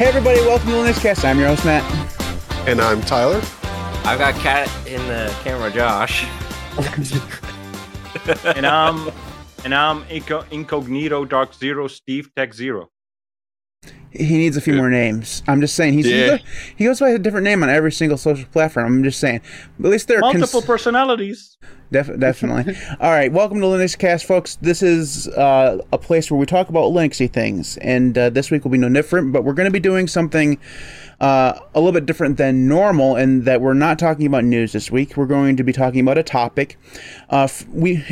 Hey, everybody, welcome to the Cast. I'm your host, Matt. And I'm Tyler. I've got cat in the camera, Josh. and I'm and I'm inco- incognito DarkXero Steve TechXero. He needs a few more names. I'm just saying he's Yeah. he, he goes by a different name on every single social platform. I'm just saying. But at least they're Multiple cons- personalities. Def- definitely. All right, welcome to Linux Cast, folks. This is uh, a place where we talk about Linuxy things, and uh, this week will be no different. But we're going to be doing something uh, a little bit different than normal, in that we're not talking about news this week. We're going to be talking about a topic. Uh, f- we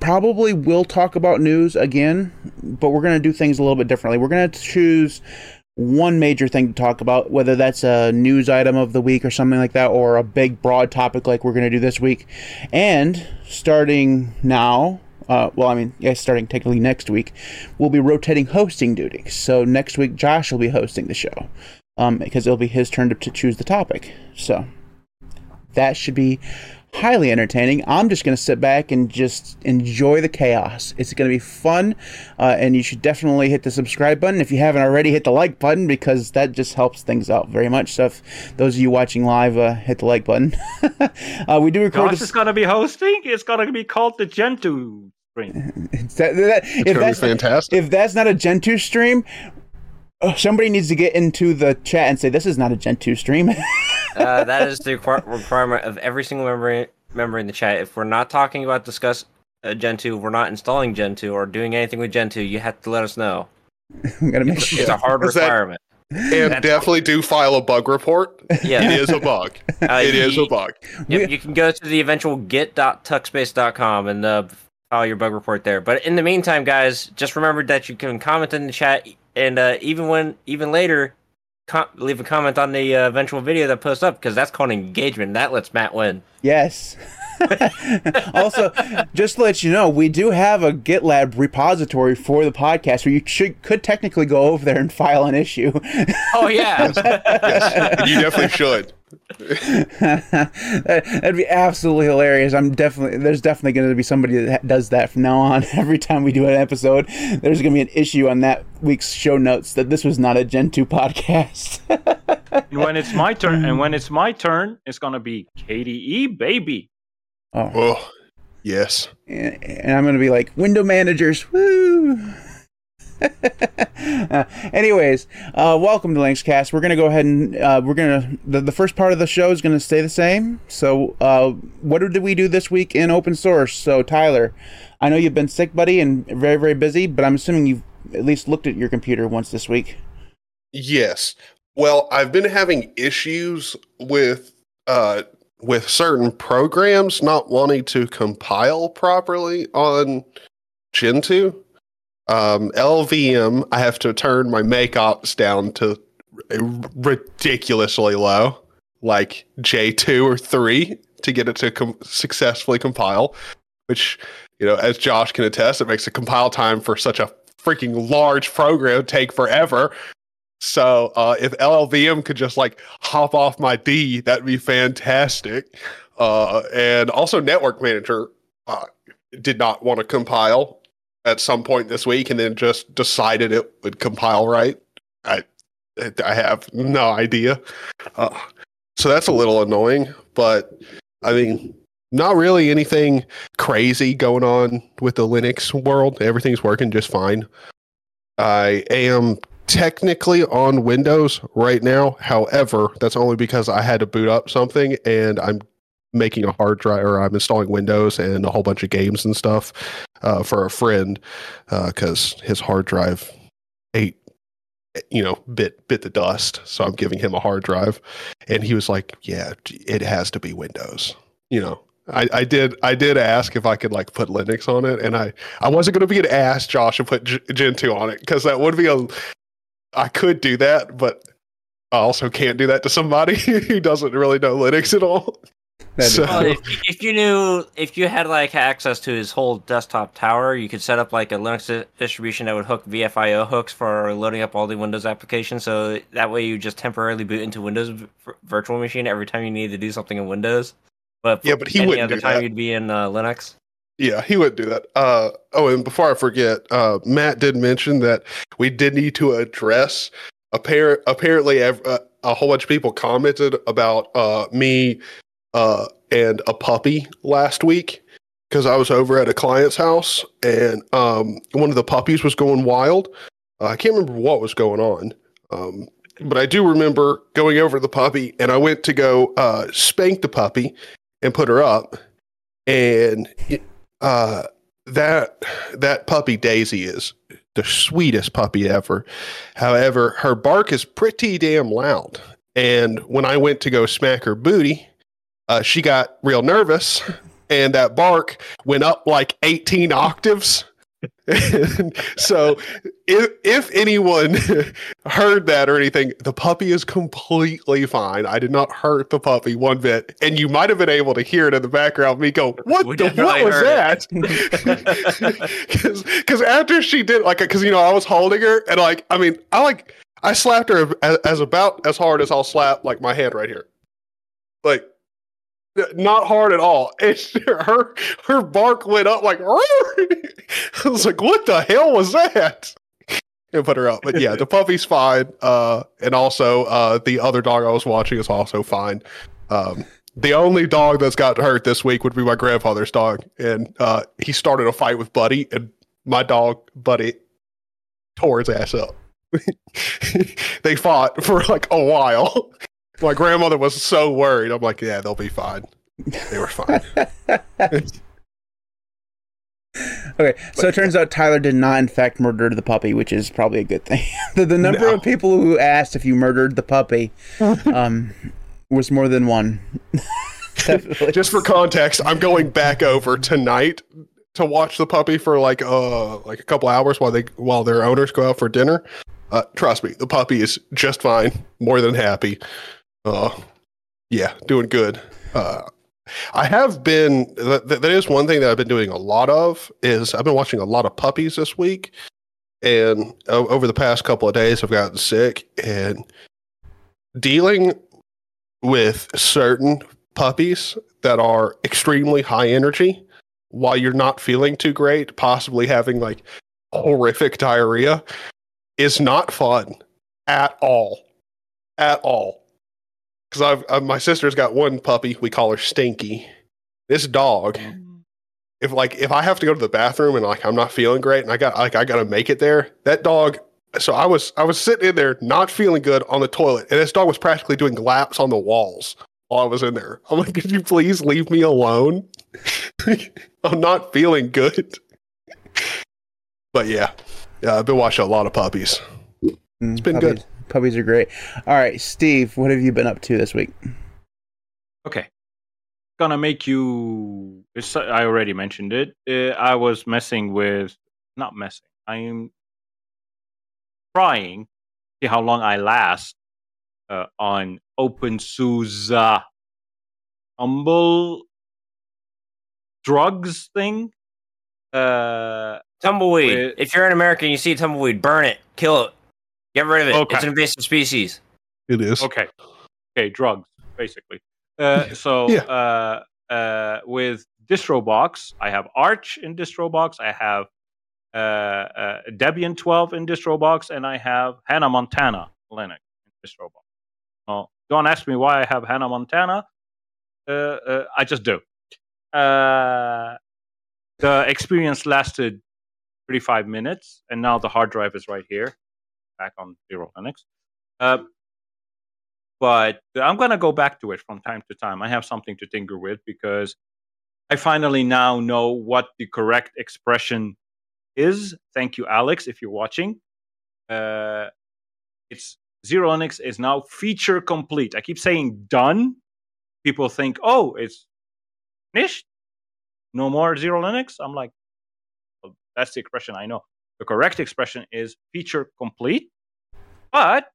probably will talk about news again, but we're going to do things a little bit differently. We're going to choose one major thing to talk about, whether that's a news item of the week or something like that, or a big broad topic like we're going to do this week. And starting now, uh, well, I mean, yeah, starting technically next week, we'll be rotating hosting duties. So next week, Josh will be hosting the show um, because it'll be his turn to, to choose the topic. So that should be highly entertaining. I'm just going to sit back and just enjoy the chaos. It's going to be fun, uh, and you should definitely hit the subscribe button if you haven't already. Hit the like button because that just helps things out very much. So, if those of you watching live, uh, hit the like button. uh, we do record Josh this. is gonna be hosting. It's gonna be called the Gentoo stream. It's that- that- if gonna be that's fantastic. If that's not a Gentoo stream. Uh, Somebody needs to get into the chat and say this is not a Gentoo stream. Uh, that is the requir- requirement of every single member member in the chat. If we're not talking about discuss uh, Gentoo, we're not installing Gentoo or doing anything with Gentoo, you have to let us know. I'm gonna make It's, sure. it's a hard Is that- requirement. And That's- definitely do file a bug report. Yeah. It is a bug. Uh, it is you- a bug. Yep, you can go to the eventual get.tuckspace.com and uh, file your bug report there. But in the meantime, guys, just remember that you can comment in the chat, and uh, even when even later, com- leave a comment on the uh, eventual video that posts up because that's called engagement. That lets Matt win. Yes. also, just to let you know, we do have a GitLab repository for the podcast where you should could technically go over there and file an issue. Oh yeah, Yes, you definitely should. That- That'd be absolutely hilarious. I'm definitely there's definitely going to be somebody that does that from now on. Every time we do an episode, there's going to be an issue on that week's show notes that this was not a Gentoo podcast. And when it's my turn, and when it's my turn, it's gonna be KDE baby. oh, Oh, yes. and and I'm going to be like window managers. Woo! Anyways, uh, welcome to Linux Cast. We're gonna go ahead and uh, we're gonna the, the first part of the show is gonna stay the same. So, uh, what did we do this week in open source? So, Tyler, I know you've been sick, buddy, and very very busy, but I'm assuming you've at least looked at your computer once this week. Yes. Well, I've been having issues with uh with certain programs not wanting to compile properly on Gentoo. Um, LLVM, I have to turn my MAKEOPTS down to r- ridiculously low, like J2 or 3 to get it to com- successfully compile, which, you know, as Josh can attest, it makes the compile time for such a freaking large program take forever. So uh, if LLVM could just like hop off my D, that'd be fantastic. Uh, and also, Network Manager uh, did not want to compile at some point this week, and then just decided it would compile right. I I have no idea. Uh, so that's a little annoying, but I mean, not really anything crazy going on with the Linux world. Everything's working just fine. I am technically on Windows right now. However, that's only because I had to boot up something and I'm making a hard drive or I'm installing Windows and a whole bunch of games and stuff uh, for a friend because his hard drive ate you know bit bit the dust. So i'm giving him a hard drive. And he was like yeah it has to be windows. You know I, I did I did ask if I could like put Linux on it, and I I wasn't going to be an ass Josh and put G- Gentoo on it because that would be a I could do that, but I also can't do that to somebody who doesn't really know Linux at all. That'd So- Well, if, if you knew, if you had like access to his whole desktop tower, you could set up like a Linux distribution that would hook VFIO hooks for loading up all the Windows applications. So that way, you just temporarily boot into Windows v- virtual machine every time you need to do something in Windows. But Yeah, but he any wouldn't other do time that. you'd be in uh, Linux. Yeah, he would do that. Uh, oh, and before I forget, uh, Matt did mention that we did need to address Appar- apparently, ev- uh, a whole bunch of people commented about uh, me uh, and a puppy last week because I was over at a client's house and um, one of the puppies was going wild. Uh, I can't remember what was going on, um, but I do remember going over the puppy and I went to go uh, spank the puppy and put her up, and uh, that that puppy Daisy is the sweetest puppy ever. However, her bark is pretty damn loud. And when I went to go smack her booty, uh, she got real nervous, and that bark went up like 18 octaves. so if if anyone heard that or anything, the puppy is completely fine. I did not hurt the puppy one bit, and you might have been able to hear it in the background. Me go, what We the what was that? Because after she did like, because you know I was holding her, and like I mean I like I slapped her as, as about as hard as I'll slap like my hand right here, like not hard at all. And her her bark went up like I was like, what the hell was that? And put her up. But yeah, the puppy's fine. Uh, and also uh, the other dog I was watching is also fine. Um, the only dog that's got hurt this week would be my grandfather's dog, and uh, he started a fight with Buddy, and my dog Buddy tore his ass up. they fought for like a while. My grandmother was so worried. I'm like, yeah, they'll be fine. They were fine. Okay, so it turns out Tyler did not, in fact, murder the puppy, which is probably a good thing. the, the number No. of people who asked if you murdered the puppy um, was more than one. Just for context, I'm going back over tonight to watch the puppy for like uh like a couple hours while they while their owners go out for dinner. Uh, trust me, the puppy is just fine, more than happy. Uh, yeah, doing good. Uh, I have been. That, is one thing that I've been doing a lot of. Is I've been watching a lot of puppies this week, and o- over the past couple of days, I've gotten sick and dealing with certain puppies that are extremely high energy while you're not feeling too great, possibly having like horrific diarrhea, is not fun at all. At all. Because I've uh, my sister's got one puppy. We call her Stinky. This dog, if like if I have to go to the bathroom and like I'm not feeling great and I got like I got to make it there, that dog. So I was I was sitting in there not feeling good on the toilet, and this dog was practically doing laps on the walls while I was in there. I'm like, could you please leave me alone? I'm not feeling good. But yeah, yeah, I've been watching a lot of puppies. it's been puppies, good. Puppies are great. All right, Steve, what have you been up to this week? Okay. Gonna make you. I already mentioned it. Uh, I was messing with. Not messing. I am trying. See how long I last uh, on OpenSUSE humble drugs thing. Uh, Tumbleweed. Wait. If you're an American, you see tumbleweed, burn it, kill it, get rid of it. Okay. It's an invasive species. It is. okay okay drugs basically uh, so Yeah. uh, uh, with distrobox i have arch in distrobox i have uh, uh, debian 12 in distrobox and i have hannah montana linux in distrobox well, don't ask me why i have hannah montana uh, uh, i just do uh, the experience lasted 35 minutes and now the hard drive is right here back on XeroLinux uh, but I'm gonna go back to it from time to time. I have something to tinker with because I finally now know what the correct expression is. Thank you, Alex, if you're watching. Uh, it's XeroLinux is now feature complete. I keep saying done. People think, oh, it's finished. No more XeroLinux. I'm like, well, that's the expression I know. The correct expression is feature complete. But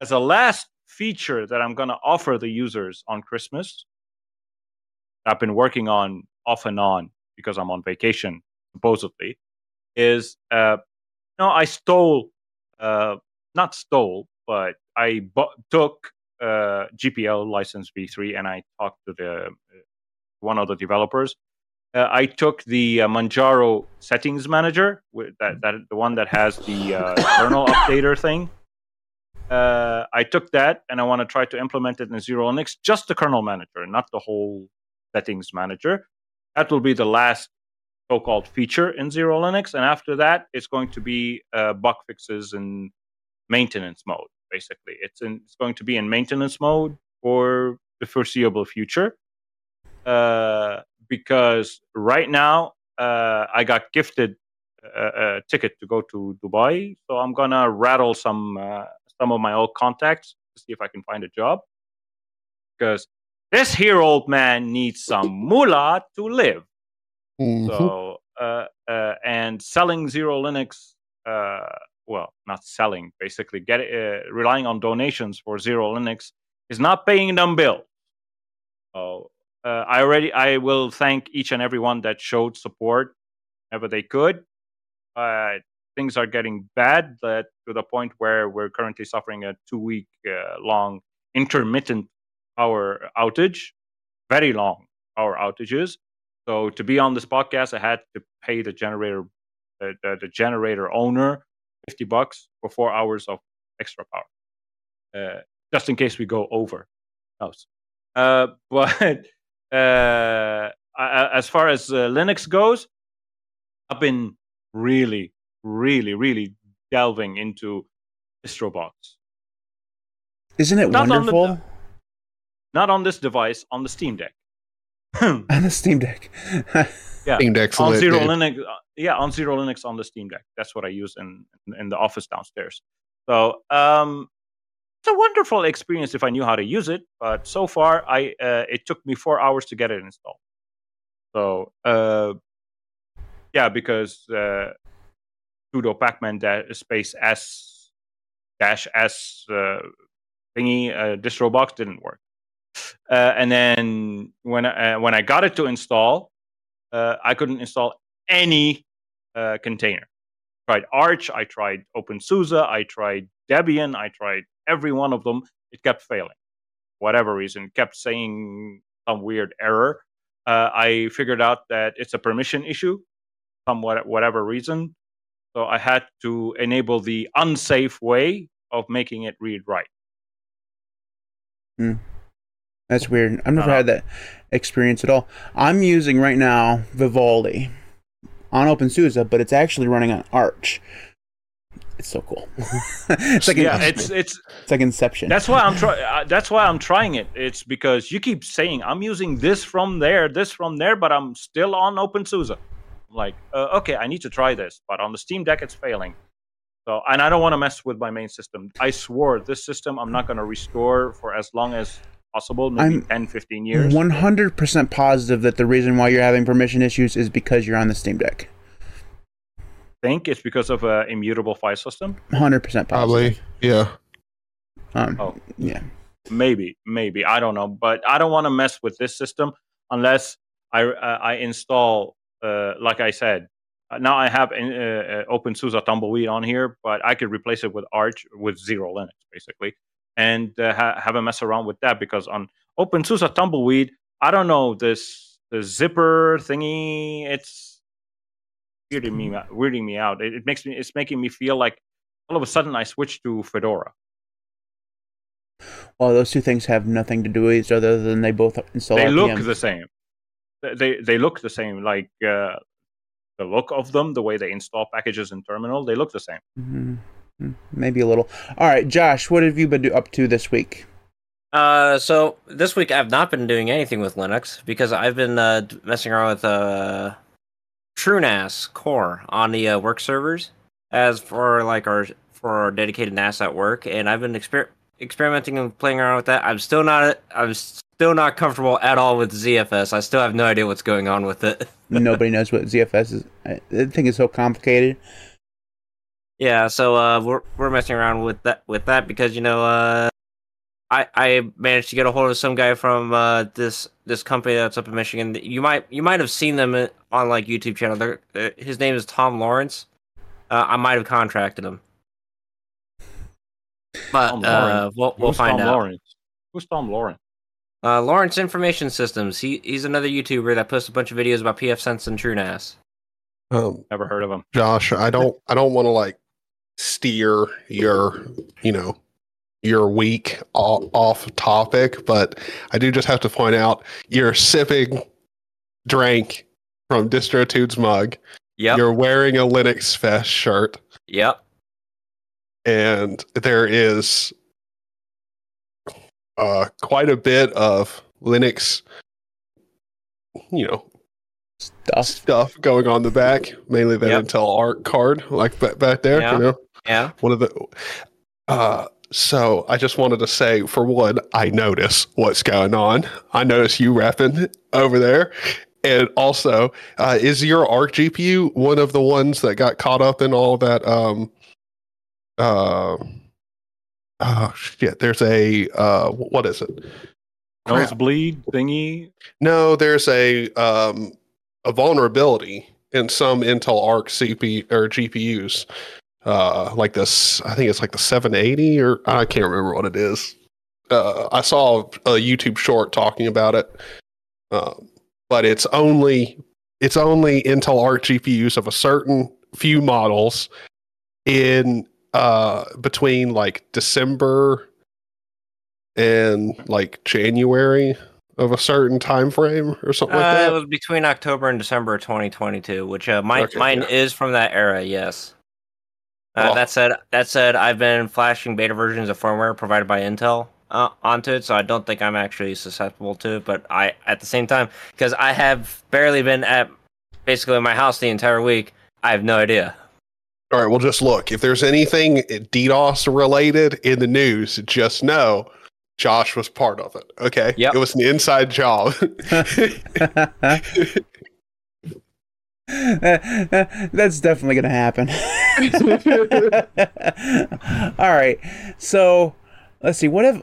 as a last feature that I'm going to offer the users on Christmas, I've been working on off and on because I'm on vacation, supposedly, is uh, no, I stole, uh, not stole, but I bu- took uh, GPL license v3 and I talked to the uh, one of the developers. Uh, I took the uh, Manjaro settings manager, that, that the one that has the uh, kernel updater thing uh, I took that and I want to try to implement it in XeroLinux, just the kernel manager, not the whole settings manager. That will be the last so-called feature in XeroLinux, and after that, it's going to be uh, bug fixes and maintenance mode. Basically, it's in, it's going to be in maintenance mode for the foreseeable future. Uh, because right now uh, I got gifted a, a, ticket to go to Dubai, so I'm gonna rattle some uh, some of my old contacts to see if I can find a job. Because this here old man needs some moolah to live. Mm-hmm. So uh, uh, and selling XeroLinux, uh, well, not selling, basically get uh, relying on donations for XeroLinux is not paying them bills. So uh, I already I will thank each and everyone that showed support whenever they could. Uh, things are getting bad that to the point where we're currently suffering a two week uh, long intermittent power outage, very long power outages. So to be on this podcast, I had to pay the generator, the, the, generator owner, fifty bucks for four hours of extra power, uh, just in case we go over. Uh, but uh, as far as uh, Linux goes, I've been really, really, really delving into DistroBox. Isn't it not wonderful? On the, not on this device, on the Steam Deck. on the Steam Deck. yeah, Steam Deck's on XeroLinux. Uh, yeah, on XeroLinux on the Steam Deck. That's what I use in in the office downstairs. So um, it's a wonderful experience if I knew how to use it. But so far, I uh, it took me four hours to get it installed. So uh, yeah, because uh, sudo pacman da- space s dash s uh, thingy uh, distro box didn't work. Uh, and then when uh, when I got it to install, uh, I couldn't install any container. I tried Arch, I tried OpenSUSE, I tried Debian, I tried every one of them, it kept failing. Whatever reason, kept saying some weird error. Uh, I figured out that it's a permission issue, some whatever reason. So I had to enable the unsafe way of making it read right. Hmm. That's weird. I've never uh, had that experience at all. I'm using right now Vivaldi on OpenSUSE, but it's actually running on Arch it's so cool. it's like yeah, it's it's it's like Inception. That's why I'm trying. Uh, that's why I'm trying it. It's because you keep saying I'm using this from there, this from there, but I'm still on OpenSUSE. Like, uh, okay, I need to try this, but on the Steam Deck it's failing. So, and I don't want to mess with my main system. I swore this system I'm not going to restore for as long as possible, maybe I'm 10, 15 years. 100% positive that the reason why you're having permission issues is because you're on the Steam Deck think it's because of a immutable file system. Hundred percent probably. Yeah. Um, oh yeah. Maybe, maybe I don't know, but I don't want to mess with this system unless I uh, I install. Uh, like I said, uh, now I have an, uh, uh OpenSUSE Tumbleweed on here, but I could replace it with Arch with XeroLinux basically, and uh, ha- have a mess around with that because on OpenSUSE Tumbleweed, I don't know this the Zypper thingy. It's weirding me weirding me out. It, it, makes me it's making me feel like all of a sudden I switched to Fedora. Well, those two things have nothing to do with each other than they both install. They RPM. look the same. They they look the same. Like uh, the look of them, the way they install packages in terminal, they look the same. Mm-hmm. mm-hmm. Maybe a little. All right, Josh, what have you been up to this week? Uh, so this week I've not been doing anything with Linux because I've been uh, messing around with uh TrueNAS core on the uh, work servers as for like our for our dedicated NAS at work, and I've been exper- experimenting and playing around with that. I'm still not I'm still not comfortable at all with ZFS. I still have no idea what's going on with it. Nobody knows what ZFS is. I think it's so complicated. Yeah, so uh, we're we're messing around with that with that because you know uh, I I managed to get a hold of some guy from uh, this this company that's up in Michigan. You might you might have seen them on like YouTube channel. Uh, his name is Tom Lawrence. Uh, I might have contracted him, but uh, we'll we'll find Tom out. Lawrence? Who's Tom Lawrence? Uh, Lawrence Information Systems. He he's another YouTuber that posts a bunch of videos about pfSense and TrueNAS. Um, Never heard of him. Josh, I don't I don't want to like steer your you know your week off, off topic, but I do just have to point out you're sipping drink from DistroTube's mug. Yep. You're wearing a Linux Fest shirt, Yep. and there is uh, quite a bit of Linux, you know, Stuff. stuff going on the back, mainly that Yep. Intel Arc card, like back, back there, Yeah. you know. Yeah. one of the uh so I just wanted to say for one, I notice what's going on. I notice you rapping over there. And also, uh, is your ARC GPU one of the ones that got caught up in all that um uh oh shit, there's a uh what is it? Crap. Nosebleed thingy. No, there's a um a vulnerability in some Intel Arc CP or GPUs. Uh like this I think it's like the 780 or I can't remember what it is. Uh I saw a YouTube short talking about it. Um but it's only it's only Intel Arc GPUs of a certain few models in uh between like December and like January of a certain time frame or something like Uh, that. it was between October and December of 2022, which uh, mine Okay, mine yeah. is from that era. Yes. Uh, Oh. That said, that said, I've been flashing beta versions of firmware provided by Intel uh, onto it, so I don't think I'm actually susceptible to it. But I, at the same time, because I have barely been at basically my house the entire week, I have no idea. All right, well, just look. If there's anything DDoS related in the news, just know Josh was part of it. Okay. Yep. It was an inside job. That's definitely going to happen. All right. So let's see. What if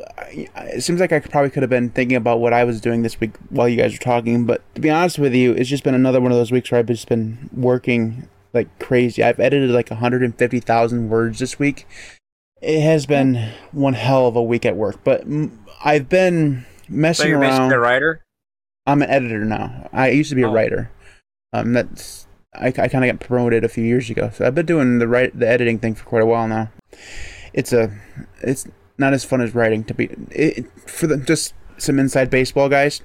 it seems like I probably could have been thinking about what I was doing this week while you guys were talking, but to be honest with you, it's just been another one of those weeks where I've just been working like crazy. I've edited like 150,000 words this week. It has been one hell of a week at work, but I've been So messing you're around. basically a writer. I'm an editor now. I used to be a Oh. writer. Um, that's I, I kind of got promoted a few years ago, so I've been doing the right the editing thing for quite a while now. It's a it's not as fun as writing to be it, for the just some inside baseball guys.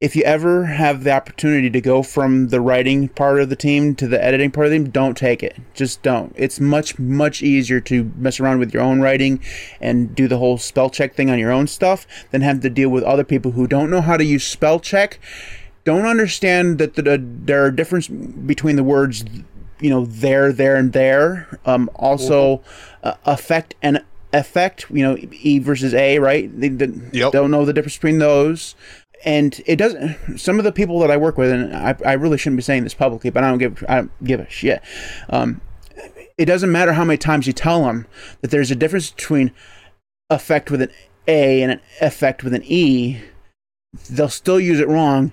If you ever have the opportunity to go from the writing part of the team to the editing part of the team, don't take it. Just don't. It's much much easier to mess around with your own writing and do the whole spell check thing on your own stuff than have to deal with other people who don't know how to use spell check don't understand that the, the, there are difference between the words you know there there and there. Um, also uh, affect and effect you know e versus a right? They, they Yep. don't know the difference between those. And it doesn't some of the people that i work with and i, I really shouldn't be saying this publicly but i don't give i don't give a shit. Um, it doesn't matter how many times you tell them that there's a difference between effect with an a and an effect with an e they'll still use it wrong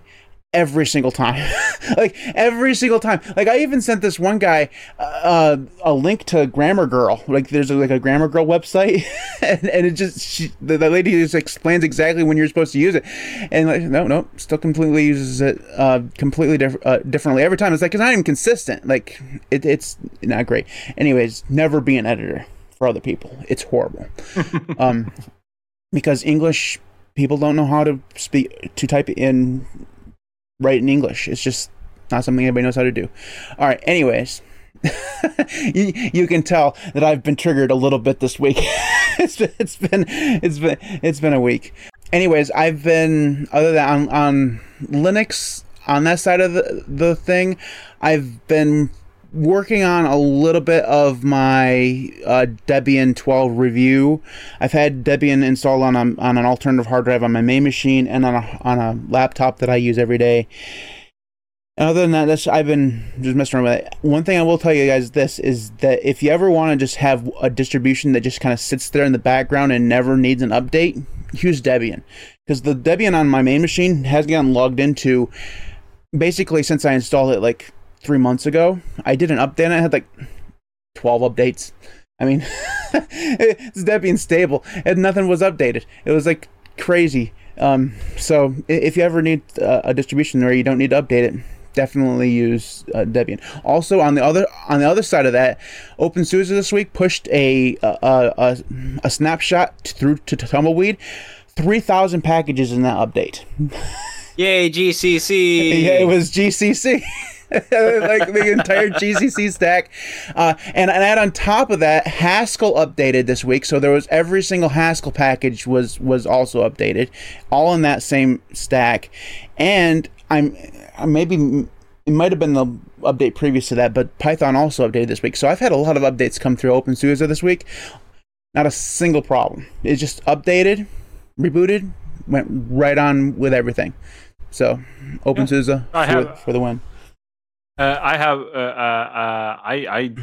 every single time. Like every single time. Like i even sent this one guy uh, a link to grammar girl. Like there's a, like a grammar girl website. And, and it just she, the, the lady just explains exactly when you're supposed to use it. And like no no still completely uses it uh, completely diff- uh, differently. Every time it's like it's not even consistent. Like it, it's not great. Anyways never be an editor for other people. It's horrible. Um because english people don't know how to speak to type in write in English. It's just not something anybody knows how to do. All right. Anyways, you, you can tell that I've been triggered a little bit this week. it's been it's been it's been it's been a week. Anyways, I've been other than on, on Linux on that side of the the thing, I've been working on a little bit of my uh, Debian 12 review. I've had Debian installed on a, on an alternative hard drive on my main machine and on a on a laptop that I use every day. And other than that, I've been just messing around with it. One thing I will tell you guys this is that if you ever want to just have a distribution that just kind of sits there in the background and never needs an update, use Debian. Because the Debian on my main machine has gotten logged into basically since I installed it like three months ago. I did an update and I had like 12 updates. I mean, it's Debian stable and nothing was updated. It was like crazy. Um, so if you ever need uh, a distribution where you don't need to update it, definitely use uh, Debian. Also, on the other on the other side of that, OpenSUSE this week pushed a a, a, a snapshot through to Tumbleweed. Three thousand packages in that update. Yay, GCC! Yeah, it was GCC. like the entire GCC stack, uh, and and add on top of that, Haskell updated this week, so there was every single Haskell package was was also updated, all in that same stack, and I'm maybe it might have been the update previous to that, but Python also updated this week, so I've had a lot of updates come through OpenSUSE this week, not a single problem. It just updated, rebooted, went right on with everything. So OpenSUSE I for, for the win. Uh, I have, uh, uh, uh, I, I,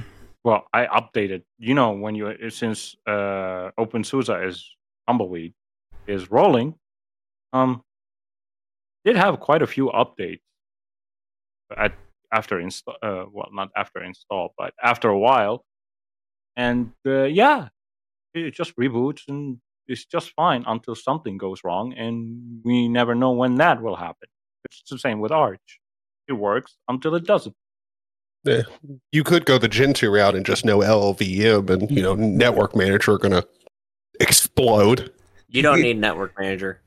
well, I updated. You know, when you since uh, OpenSUSE is tumbleweed is rolling, um, did have quite a few updates at after install. Uh, well, not after install, but after a while, and uh, yeah, it just reboots and it's just fine until something goes wrong, and we never know when that will happen. It's the same with Arch it works until it doesn't. You could go the Gentoo route and just know LLVM and you know network manager are gonna explode. You don't need network manager.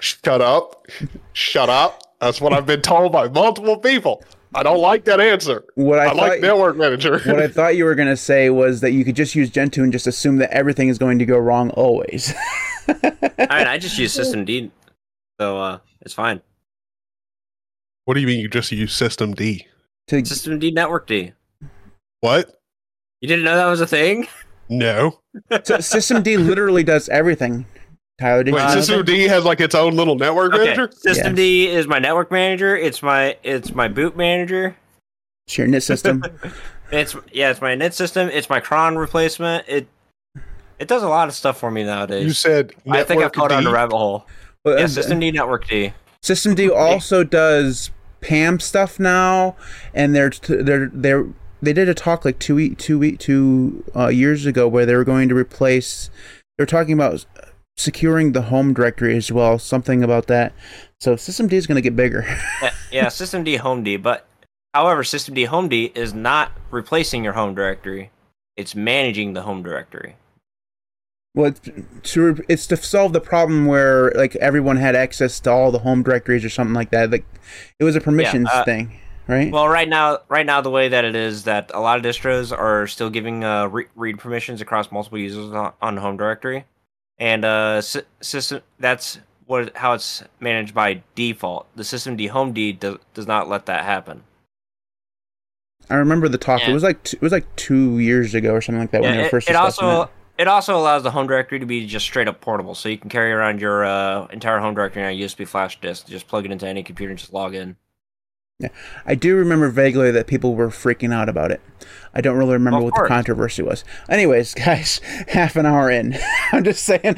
Shut up. Shut up. That's what I've been told by multiple people. I don't like that answer. What I, I, thought, like network manager. what I thought you were going to say was that you could just use Gentoo and just assume that everything is going to go wrong always. I mean, I just use systemd, so uh, it's fine. What do you mean you just use system D? to, D network D. What? You didn't know that was a thing? No. so System D literally does everything. Tyler, did Wait, you system? D has like its own little network Okay. manager? D is my network manager. It's my it's my boot manager. It's your init system. It's yeah, it's my init system. It's my cron replacement. It it does a lot of stuff for me nowadays. You said I think I've network caught on D? a rabbit hole. Well, Yeah, uh, Systemd network D. System D also does PAM stuff now, and they're they're they're they did a talk like two week two week two uh, years ago where they were going to replace. They're talking about securing the home directory as well. Something about that. So System D is going to get bigger. yeah, yeah, Systemd Home D. But however, Systemd Home D is not replacing your home directory. It's managing the home directory. Well, it's to it's to solve the problem where like everyone had access to all the home directories or something like that. Like it was a permissions uh, thing, right? Well, right now, right now, the way that it is that a lot of distros are still giving uh, re- read permissions across multiple users on, home directory, and uh, sy- system that's what how it's managed by default. The systemd home D does, does not let that happen. I remember the talk. It was like t- it was like two years ago or something like that when they Yeah, were it, first it also it. It also allows the home directory to be just straight up portable, so you can carry around your uh, entire home directory on a USB flash disk. Just plug it into any computer and just log in. Yeah, I do remember vaguely that people were freaking out about it. I don't really remember what course. the controversy was. Anyways, guys, half an hour in. I'm just saying.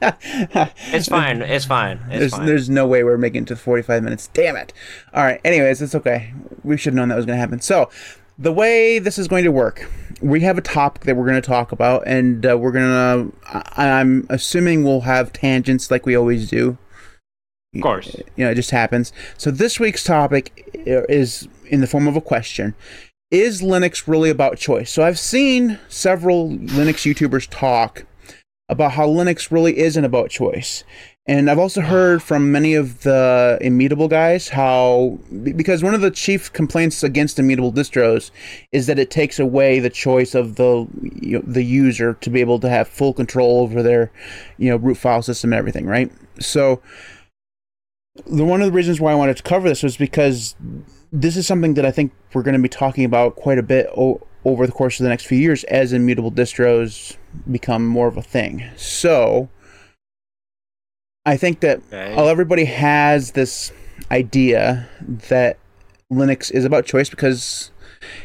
It's fine. It's fine. It's there's fine. there's no way we're making it to 45 minutes. Damn it. All right. Anyways, it's okay. We should have known that was going to happen. So, the way this is going to work, we have a topic that we're going to talk about, and uh, we're going to. I'm assuming we'll have tangents like we always do. Of course. You know, it just happens. So this week's topic is in the form of a question. Is Linux really about choice? So I've seen several Linux YouTubers talk about how Linux really isn't about choice. And I've also heard from many of the immutable guys how because one of the chief complaints against immutable distros is that it takes away the choice of the you know, the user to be able to have full control over their you know root file system and everything, right? So the one of the reasons why I wanted to cover this was because this is something that I think we're going to be talking about quite a bit o- over the course of the next few years as immutable distros become more of a thing. So I think that Okay. while everybody has this idea that Linux is about choice because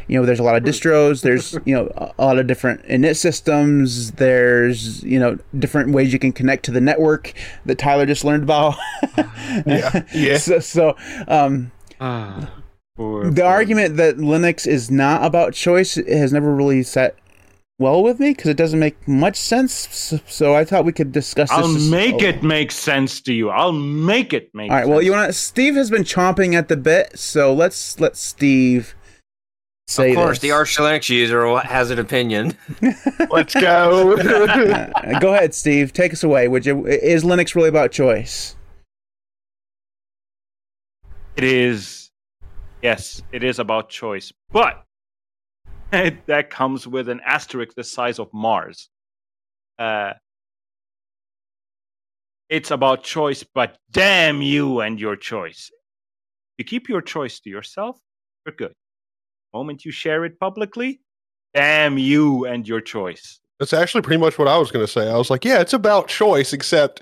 you know there's a lot of distros there's you know a- a lot of different init systems there's you know different ways you can connect to the network that Tyler just learned about Yeah. Yeah. so, so um For- the for- argument that Linux is not about choice has never really set well with me because it doesn't make much sense. So, so I thought we could discuss this. I'll as- make oh. it make sense to you. I'll make it make All right. Well, you want to? Steve has been chomping at the bit, so let's let Steve say of course, this. the Arch Linux user has an opinion. Let's go. Go ahead, Steve. Take us away. Would you? Is Linux really about choice? It is, yes, it is about choice, but that comes with an asterisk the size of Mars. Uh, it's about choice, but damn you and your choice. You keep your choice to yourself, you're good. The moment you share it publicly, damn you and your choice. That's actually pretty much what I was going to say. I was like, yeah, it's about choice, except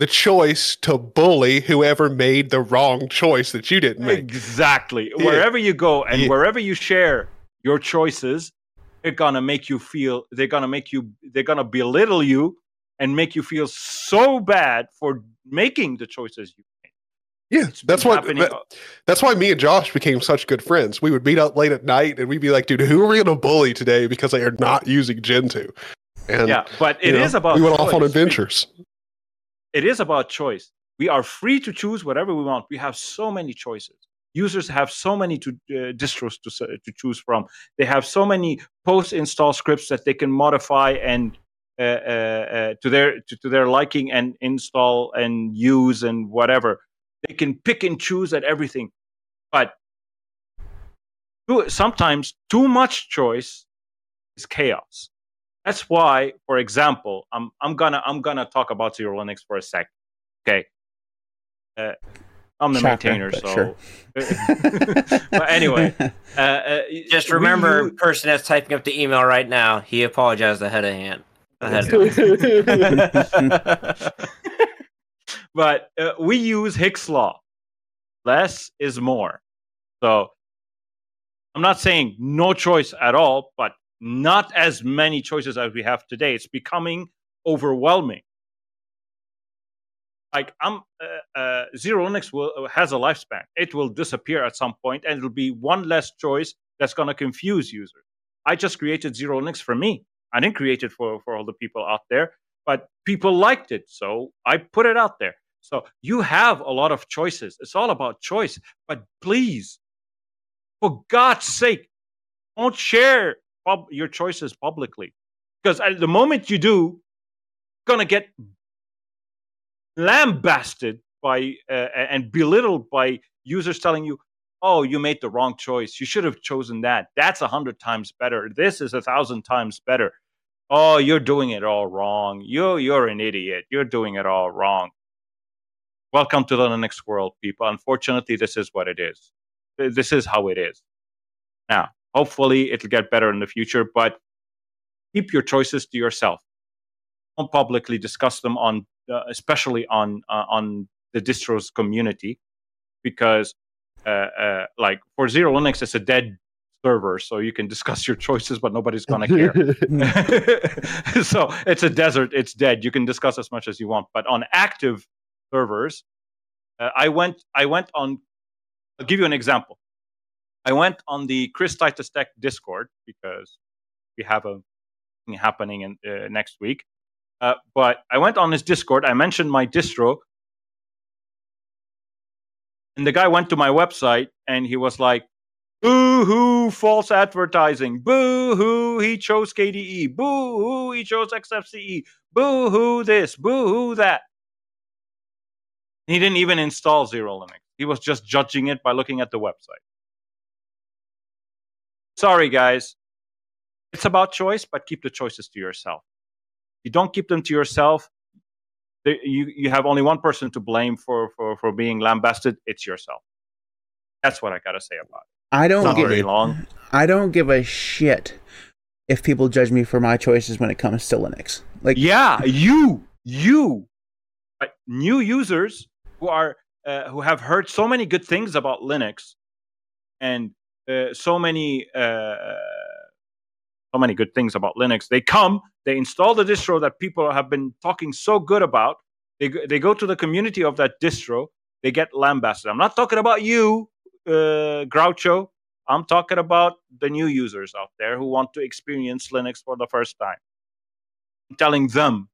the choice to bully whoever made the wrong choice that you didn't make. Exactly. Yeah. Wherever you go and Yeah. wherever you share your choices, they're gonna make you feel they're gonna make you they're gonna belittle you and make you feel so bad for making the choices you made. Yeah, It's that's that- that's why me and Josh became such good friends. We would meet up late at night, and we'd be like, "Dude, who are we to bully today because they are not using Gentoo?" And yeah, but it is know, about we went off on adventures. It is about choice. We are free to choose whatever we want. We have so many choices. Users have so many to, uh, distros to, to choose from. They have so many post-install scripts that they can modify and uh, uh, uh, to their to, to their liking and install and use and whatever. They can pick and choose at everything, but sometimes too much choice is chaos. That's why, for example, I'm I'm gonna I'm gonna talk about XeroLinux for a sec. Okay. Uh, I'm the Shocker, maintainer, but so. sure. but anyway, uh, uh, Just remember, use- person that's typing up the email right now, he apologized ahead of hand. Ahead of but uh, we use Hick's law. Less is more. So I'm not saying no choice at all, but not as many choices as we have today. It's becoming overwhelming. Like I'm, uh, uh, XeroLinux will has a lifespan. It will disappear at some point, and it'll be one less choice that's going to confuse users. I just created XeroLinux for me. I didn't create it for for all the people out there, but people liked it, so I put it out there. So you have a lot of choices. It's all about choice. But please, for God's sake, don't share pub- your choices publicly. Because at the moment you do, gonna get lambasted by uh, and belittled by users telling you, "Oh, you made the wrong choice. You should have chosen that. That's a hundred times better. This is a thousand times better. Oh, you're doing it all wrong. You you're an idiot. You're doing it all wrong." Welcome to the Linux world, people. Unfortunately, this is what it is. This is how it is. Now, hopefully, it'll get better in the future, but keep your choices to yourself. Don't publicly discuss them on, especially on uh, on the distros community, because, uh, uh, like for XeroLinux, it's a dead server, so you can discuss your choices, but nobody's gonna care. so it's a desert it's dead you can discuss as much as you want but on active servers uh, i went i went on i'll give you an example i went on the chris titus tech discord because we have a thing happening in, uh, next week uh, but i went on his discord i mentioned my distro and the guy went to my website and he was like Boo hoo, false advertising. Boo hoo, he chose KDE. Boo hoo, he chose XFCE. Boo hoo, this. Boo hoo, that. He didn't even install XeroLinux. He was just judging it by looking at the website. Sorry, guys. It's about choice, but keep the choices to yourself. You don't keep them to yourself, you, you have only one person to blame for, for, for being lambasted. It's yourself. That's what I got to say about it. I don't Not give very a, long. I don't give a shit if people judge me for my choices when it comes to Linux. Like, yeah you you but new users who are uh, who have heard so many good things about linux and uh, so many uh, so many good things about linux. They come they install the distro that people have been talking so good about. They, they go to the community of that distro. They get lambasted. I'm not talking about you uh, groucho. I'm talking about the new users out there who want to experience Linux for the first time. I'm telling them,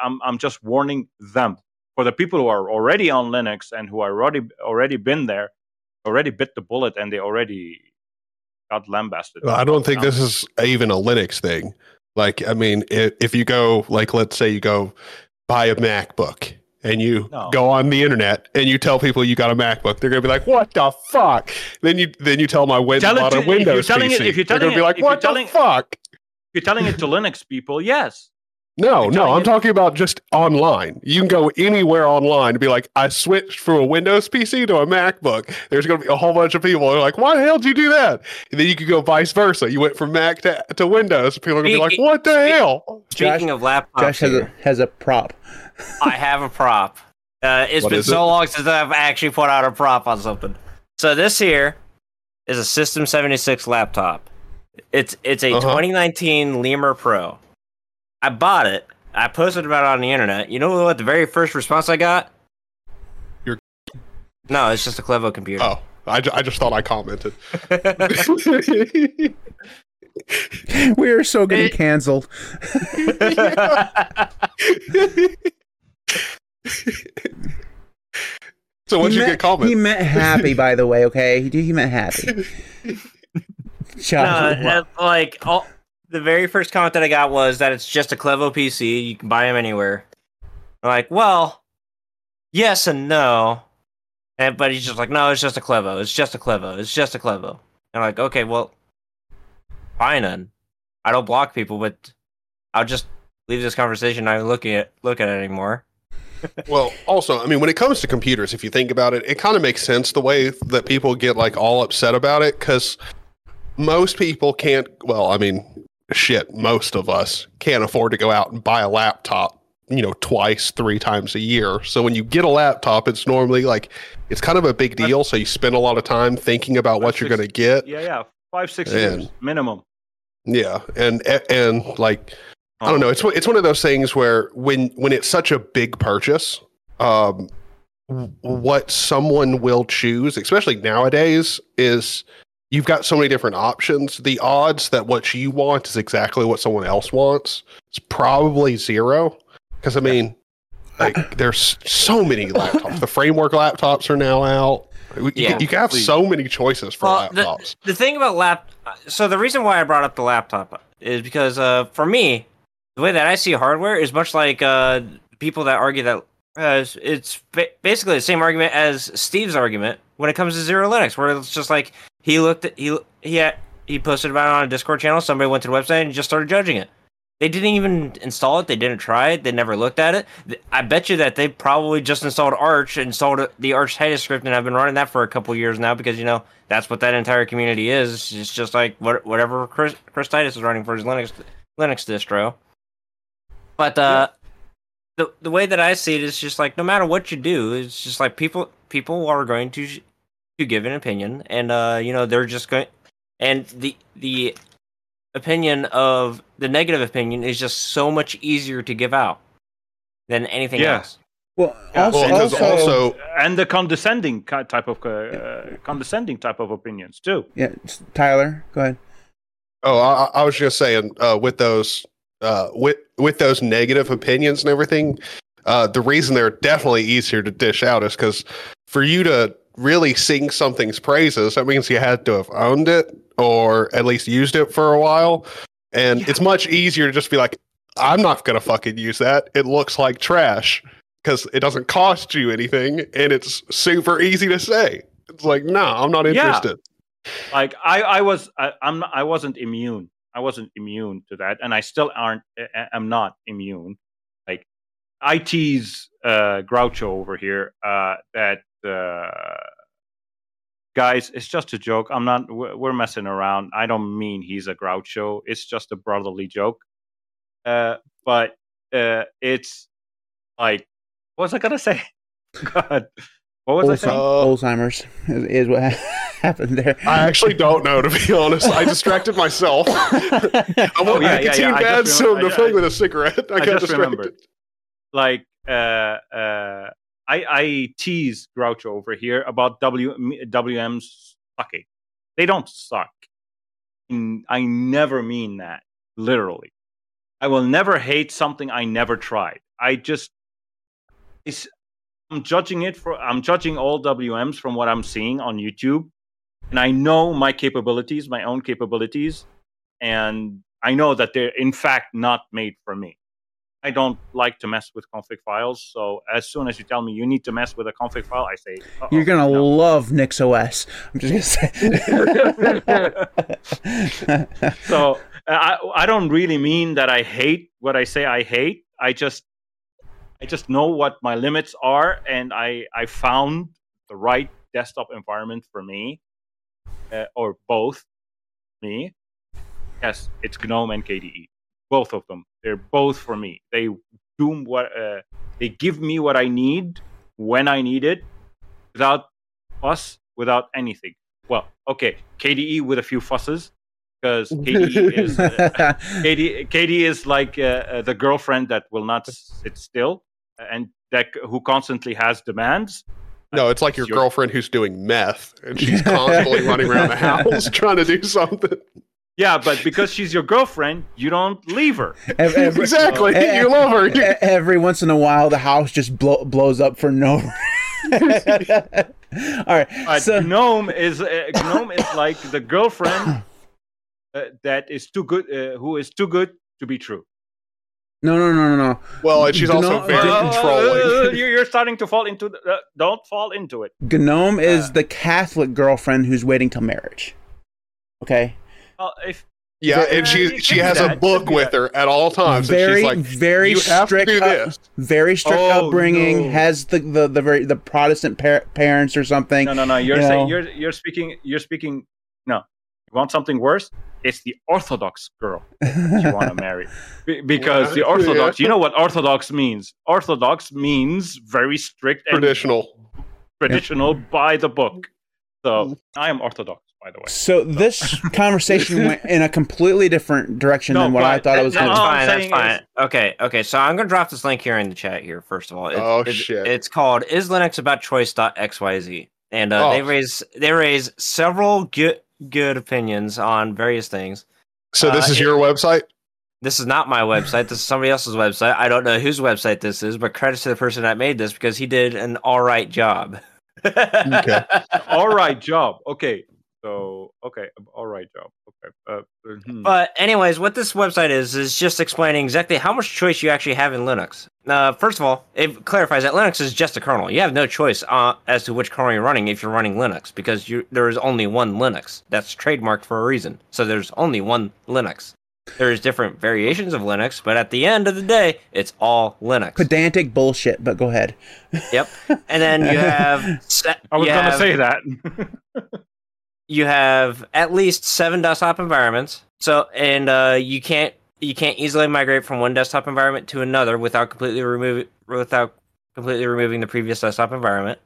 I'm, I'm just warning them. For the people who are already on Linux and who are already already been there, already bit the bullet, and they already got lambasted. Well, I don't think this is even a Linux thing. Like, I mean, if, if you go, like, let's say you go buy a MacBook and you No. go on the internet and you tell people you got a MacBook, they're gonna be like, "What the fuck?" Then you then you tell my I went Tell it to- a if you're Windows telling it- PC. if you're they're telling gonna be it- like, if "What the telling- fuck?" If you're telling it to Linux people, yes. No, no, I'm talking about just online. You can go anywhere online and be like, I switched from a Windows PC to a MacBook. There's going to be a whole bunch of people who are like, why the hell did you do that? And then you could go vice versa. You went from Mac to, to Windows. People are going to be like, what the hell? Speaking Josh- of laptops, Josh has a has a prop. I have a prop. Uh, it's What been so it? long since I've actually put out a prop on something. So this here is a System 76 laptop. It's it's a Uh-huh. 2019 Lemur Pro. I bought it. I posted about it on the internet. You know what? The very first response I got. You're- No, it's just a Clevo computer. Oh, I, ju- I just thought I commented. We are so getting It- canceled. so once he you meant, get comment, He meant happy, by the way. Okay, he, he meant happy. No, like all, the very first comment that I got was that it's just a Clevo PC. You can buy them anywhere. I'm like, well, yes and no. And but he's just like, no, it's just a Clevo. It's just a Clevo. It's just a Clevo. And I'm like, okay, well, fine then. I don't block people, but I'll just leave this conversation. Even looking at look at it anymore. Well, also, I mean, when it comes to computers, if you think about it, it kind of makes sense the way that people get like all upset about it because most people can't. Well, I mean, shit, most of us can't afford to go out and buy a laptop, you know, twice, three times a year. So when you get a laptop, it's normally like it's kind of a big deal. So you spend a lot of time thinking about what you're going to get. yeah, yeah. Five, six Man. years minimum. Yeah, and and like I don't know. It's one- it's one of those things where when when it's such a big purchase, um, what someone will choose, especially nowadays, is you've got so many different options. The odds that what you want is exactly what someone else wants is probably zero. Because I mean, like there's so many laptops. The framework laptops are now out. You, Yeah, you can have please. so many choices for Well, laptops. The thing about lap, so the reason why I brought up the laptop is because uh, for me, the way that I see hardware is much like uh, people that argue that uh, it's- it's ba- basically the same argument as Steve's argument when it comes to XeroLinux, where it's just like he looked at he he had, he posted about it on a Discord channel. Somebody went to the website and just started judging it. They didn't even install it. They didn't try it. They never looked at it. I bet you that they probably just installed Arch, installed the Arch Titus script, and have been running that for a couple years now because you know that's what that entire community is. It's just like what, whatever Chris, Chris Titus is running for his Linux Linux distro. But uh, the the way that I see it is just like no matter what you do, it's just like people people are going to to give an opinion, and uh, you know they're just going, and the the opinion of the negative opinion is just so much easier to give out than anything Yeah. else. well, Yeah, also, Well, also, also and the condescending type of uh, condescending type of opinions too. yeah, Tyler, go ahead. Oh, I, I was just saying, uh, with those, uh, with with those negative opinions and everything, uh, the reason they're definitely easier to dish out is because for you to really sing something's praises, that means you had to have owned it or at least used it for a while, and it's much easier to just be like, I'm not gonna fucking use that. It looks like trash because it doesn't cost you anything, and it's super easy to say. It's like, no, I'm not Yeah. interested. Like I, I was, I, I'm, I wasn't immune. I wasn't immune to that, and I still aren't. I- I'm not immune. Like IT's uh, Groucho over here. Uh, that guys, it's just a joke. I'm not. We're, we're messing around. I don't mean he's a Groucho. It's just a brotherly joke. Uh, but uh, it's like, what was I gonna say? God, what was I saying? Alzheimer's is, is what happened there. I actually don't know, to be honest. I distracted myself. I want Oh, yeah, yeah, nicotine yeah, I bad just soon to I- fill I- with a cigarette. I, I got just distracted. remembered. like uh uh I I tease Groucho over here about W WM's sucking. They don't suck. Mm, I never mean that literally. I will never hate something I never tried. I just I'm judging it for I'm judging all WMs from what I'm seeing on YouTube, and I know my capabilities, my own capabilities, and I know that they're in fact not made for me. I don't like to mess with config files, so as soon as you tell me you need to mess with a config file, I say "Uh-oh, You're gonna no." love NixOS. I'm just gonna say. so I I don't really mean that I hate what I say I hate. I just I just know what my limits are, and I I found the right desktop environment for me, uh, or both me. Yes, it's GNOME and KDE, both of them. They're both for me. They do what uh, they give me what I need when I need it, without fuss, without anything. Well, okay, KDE with a few fusses, because KDE is uh, KD, KD is like uh, uh, the girlfriend that will not sit still and that who constantly has demands. No, it's like your Your- girlfriend who's doing meth and she's constantly running around the house trying to do something. Yeah, but because she's your girlfriend, you don't leave her. Ev- every, exactly. You love her. every once in a while, the house just blow, blows up for no. All right. But So, gnome is uh, gnome is like the girlfriend uh, that is too good, uh, who is too good to be true. no, no, no, no, no. Well, and she's also very uh, controlling. you're you're starting to fall into. The, uh, don't fall into it. Gnome is Uh. the Catholic girlfriend who's waiting till marriage. Okay. If Yeah, Very- and she she has that, a book with her at all times. very, she's like, very you have strict. to do up- very strict Oh, upbringing. no. Has the the the very the Protestant par- parents or something. no, no, no, you're you saying know. you're you're speaking you're speaking. No, you want something worse? It's the Orthodox girl you want to marry Be- because the Yeah. Orthodox. You know what Orthodox means? Orthodox means very strict and Traditional. traditional by the book. So mm. I am Orthodox, by the way. So this conversation went in a completely different direction No, than what I thought it was That's going all to. I'm fine. That's fine. is- Okay. Okay. So I'm gonna drop this link here in the chat here. First of all, It- Oh, it- shit. It's called "Is Linux About Choice.xyz," and uh, they Oh. raise they raise several good good opinions on various things. So this Uh, is it- your website? This is not my website. This is somebody else's website. I don't know whose website this is, but credits to the person that made this because he did an all right job. Okay. all right, job. Okay. So okay, all right, Joe. Okay. Uh, hmm. But anyways, what this website is is just explaining exactly how much choice you actually have in Linux. Uh, first of all, it clarifies that Linux is just a kernel. You have no choice uh, as to which kernel you're running if you're running Linux because you, there is only one Linux. That's trademarked for a reason. So there's only one Linux. There's different variations of Linux, but at the end of the day, it's all Linux. Pedantic bullshit, but go ahead. Yep. And then you have se- I was gonna say that. you have at least seven desktop environments. So and uh, you can't you can't easily migrate from one desktop environment to another without completely remove without completely removing the previous desktop environment.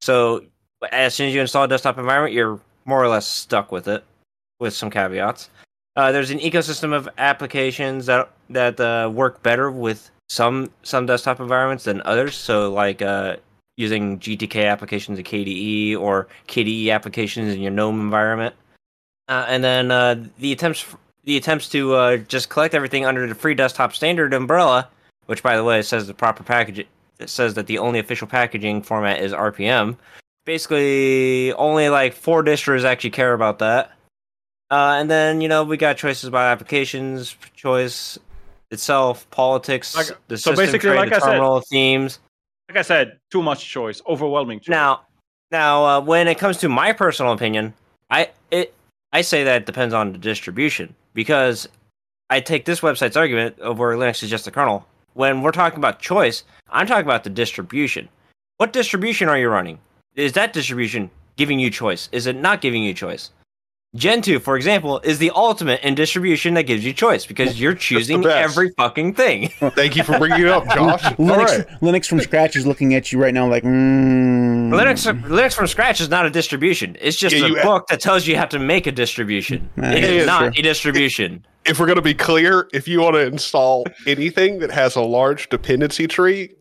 So as soon as you install a desktop environment, you're more or less stuck with it, with some caveats. Uh, there's an ecosystem of applications that that uh, work better with some some desktop environments than others. So like uh, using GTK applications in KDE or KDE applications in your GNOME environment. Uh, and then uh, the attempts the attempts to uh, just collect everything under the free desktop standard umbrella, which by the way says the proper package it says that the only official packaging format is RPM. Basically, only like four distros actually care about that. Uh, and then you know we got choices about applications, choice itself, politics, Like- the so system basically, tray, like the I said- terminal themes. Like I said, too much choice, overwhelming choice. Now, now, uh, when it comes to my personal opinion, I it I say that it depends on the distribution because I take this website's argument of where Linux is just a kernel. When we're talking about choice, I'm talking about the distribution. What distribution are you running? Is that distribution giving you choice? Is it not giving you choice? Gentoo, for example, is the ultimate in distribution that gives you choice because you're choosing every fucking thing. Thank you for bringing it up, Josh. Linux, right. Linux from scratch is looking at you right now like, mm. Linux Linux from scratch is not a distribution. It's just Yeah, a you- book that tells you how to make a distribution. Uh, It yeah, is not sure. a distribution. If we're going to be clear, if you want to install anything that has a large dependency tree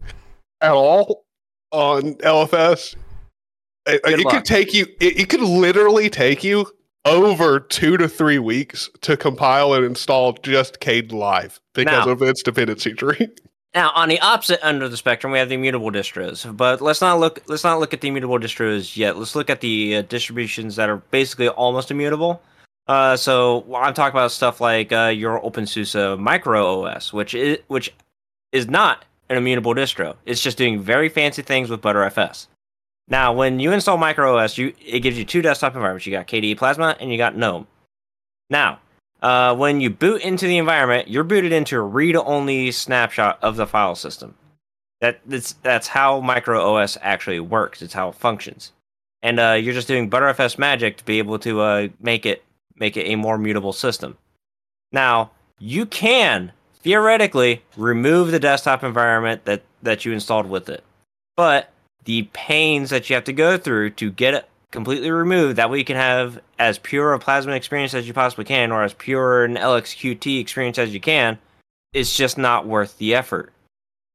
at all on LFS, it, Good it luck. could take you, it, it could literally take you over two to three weeks to compile and install just Cade Kdenlive because Now- of its dependency tree. Now, on the opposite end of the spectrum, we have the immutable distros. But let's not look. Let's not look at the immutable distros yet. Let's look at the uh, distributions that are basically almost immutable. Uh, so I'm talking about stuff like uh, your OpenSUSE Micro OS, which is which is not an immutable distro. It's just doing very fancy things with Btrfs. Now, when you install Micro OS, you it gives you two desktop environments. You got KDE Plasma and you got GNOME. Now, uh, when you boot into the environment, you're booted into a read-only snapshot of the file system. That that's that's how Micro OS actually works. It's how it functions, and uh, you're just doing Btrfs magic to be able to uh, make it make it a more mutable system. Now, you can theoretically remove the desktop environment that that you installed with it, but the pains that you have to go through to get it completely removed, that way you can have as pure a Plasma experience as you possibly can, or as pure an LXQT experience as you can, it's just not worth the effort.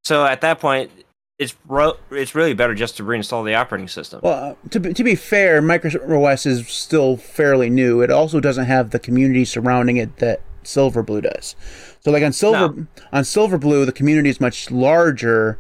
So at that point, it's ro- it's really better just to reinstall the operating system. Well, uh, to be, to be fair, MicroOS is still fairly new. It also doesn't have the community surrounding it that Silverblue does. So, like on Silver on Silverblue, the community is much larger,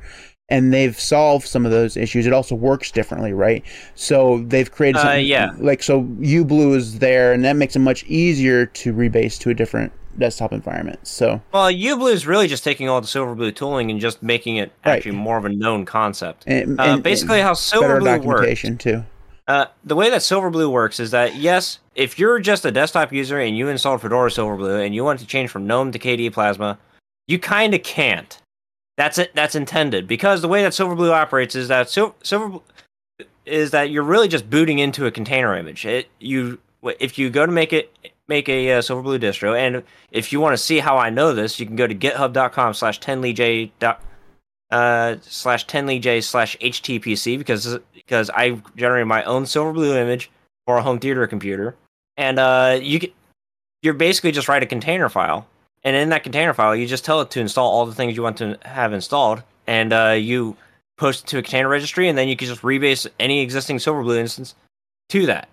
and they've solved some of those issues. It also works differently, right? So they've created, Uh, yeah. like so UBlue is there, and that makes it much easier to rebase to a different desktop environment. So Well, UBlue is really just taking all the Silverblue tooling and just making it Right. actually more of a known concept. and, Uh, and- basically, how and better Silverblue works. documentation too. Uh, the way that Silverblue works is that yes, if you're just a desktop user and you installed Fedora Silverblue and you want to change from GNOME to KDE Plasma, you kind of can't. That's it. That's intended because the way that Silverblue operates is that Sil- Silver is that you're really just booting into a container image. It you if you go to make it make a uh, Silverblue distro, and if you want to see how I know this, you can go to github.com slash 10leej dot uh, slash 10leej slash htpc because because I generated my own Silverblue image for a home theater computer, and uh, you can, you're basically just write a container file, and in that container file, you just tell it to install all the things you want to have installed, and uh, you post it to a container registry, and then you can just rebase any existing Silverblue instance to that,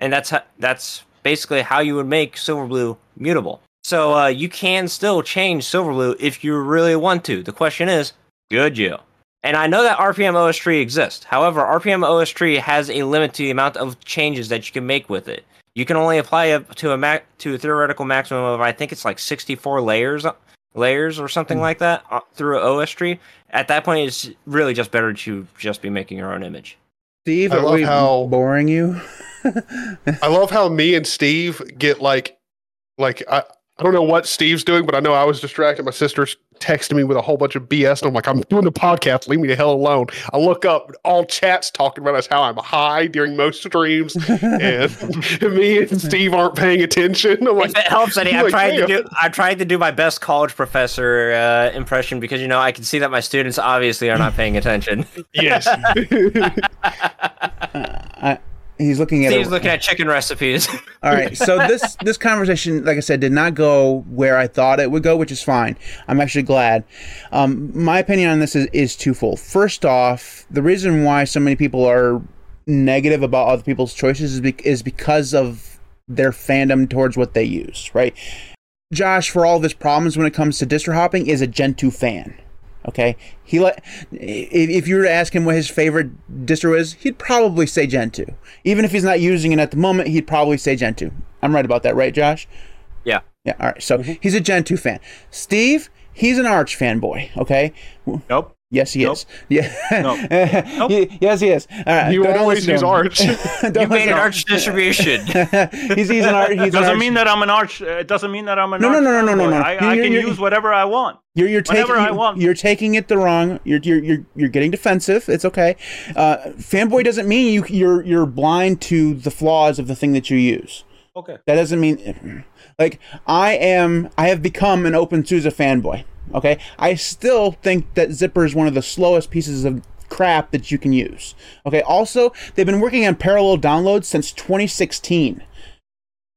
and that's how, that's basically how you would make Silverblue mutable. So uh, you can still change Silverblue if you really want to. The question is, could you? And I know that rpm-ostree exists. However, rpm-ostree has a limit to the amount of changes that you can make with it. You can only apply up to a mac to a theoretical maximum of I think it's like 64 layers layers or something like that uh, through an OSTree. At that point, it's really just better to just be making your own image. Steve, I are love we how- boring you? I love how me and Steve get like, like I, I don't know what Steve's doing, but I know I was distracted. My sister's texting me with a whole bunch of BS, and I'm like, I'm doing the podcast. Leave me the hell alone. I look up, all chats talking about us how I'm high during most streams, and me and Steve aren't paying attention. I'm like, If it helps any, I'm I tried to do I tried to do my best college professor uh, impression because you know I can see that my students obviously are not paying attention. yes. I, he's looking at. A, looking at chicken recipes. All right, so this this conversation, like I said, did not go where I thought it would go, which is fine. I'm actually glad. Um, my opinion on this is, is twofold. First off, the reason why so many people are negative about other people's choices is, be- is because of their fandom towards what they use, right? Josh, for all of his problems when it comes to distro hopping, is a Gentoo fan. Okay, he let if, if you were to ask him what his favorite distro is, he'd probably say Gentoo. Even if he's not using it at the moment, he'd probably say Gentoo. I'm right about that, right, Josh? yeah. Yeah. All right. So mm-hmm. he's a Gentoo fan. Steve, he's an Arch fanboy. Okay. Nope. Yes, he Nope. is. Yeah. Nope. He- yes, he is. All right. You don't always use him. Arch. Don't You made an arch distribution. he's, he's an Arch. He's doesn't Arch- mean that I'm an arch. uh, It doesn't mean that I'm an No, no, arch no, no, no, no, fanboy. no. I, I You're- can you're- use whatever I want. You're you're taking Whenever I you're, want. you're taking it the wrong. You're you're you're, you're getting defensive. It's okay. Uh, fanboy doesn't mean you you're you're blind to the flaws of the thing that you use. Okay. That doesn't mean like I am I have become an open OpenSUSE fanboy. Okay? I still think that Zypper is one of the slowest pieces of crap that you can use. Okay? Also, they've been working on parallel downloads since 2016.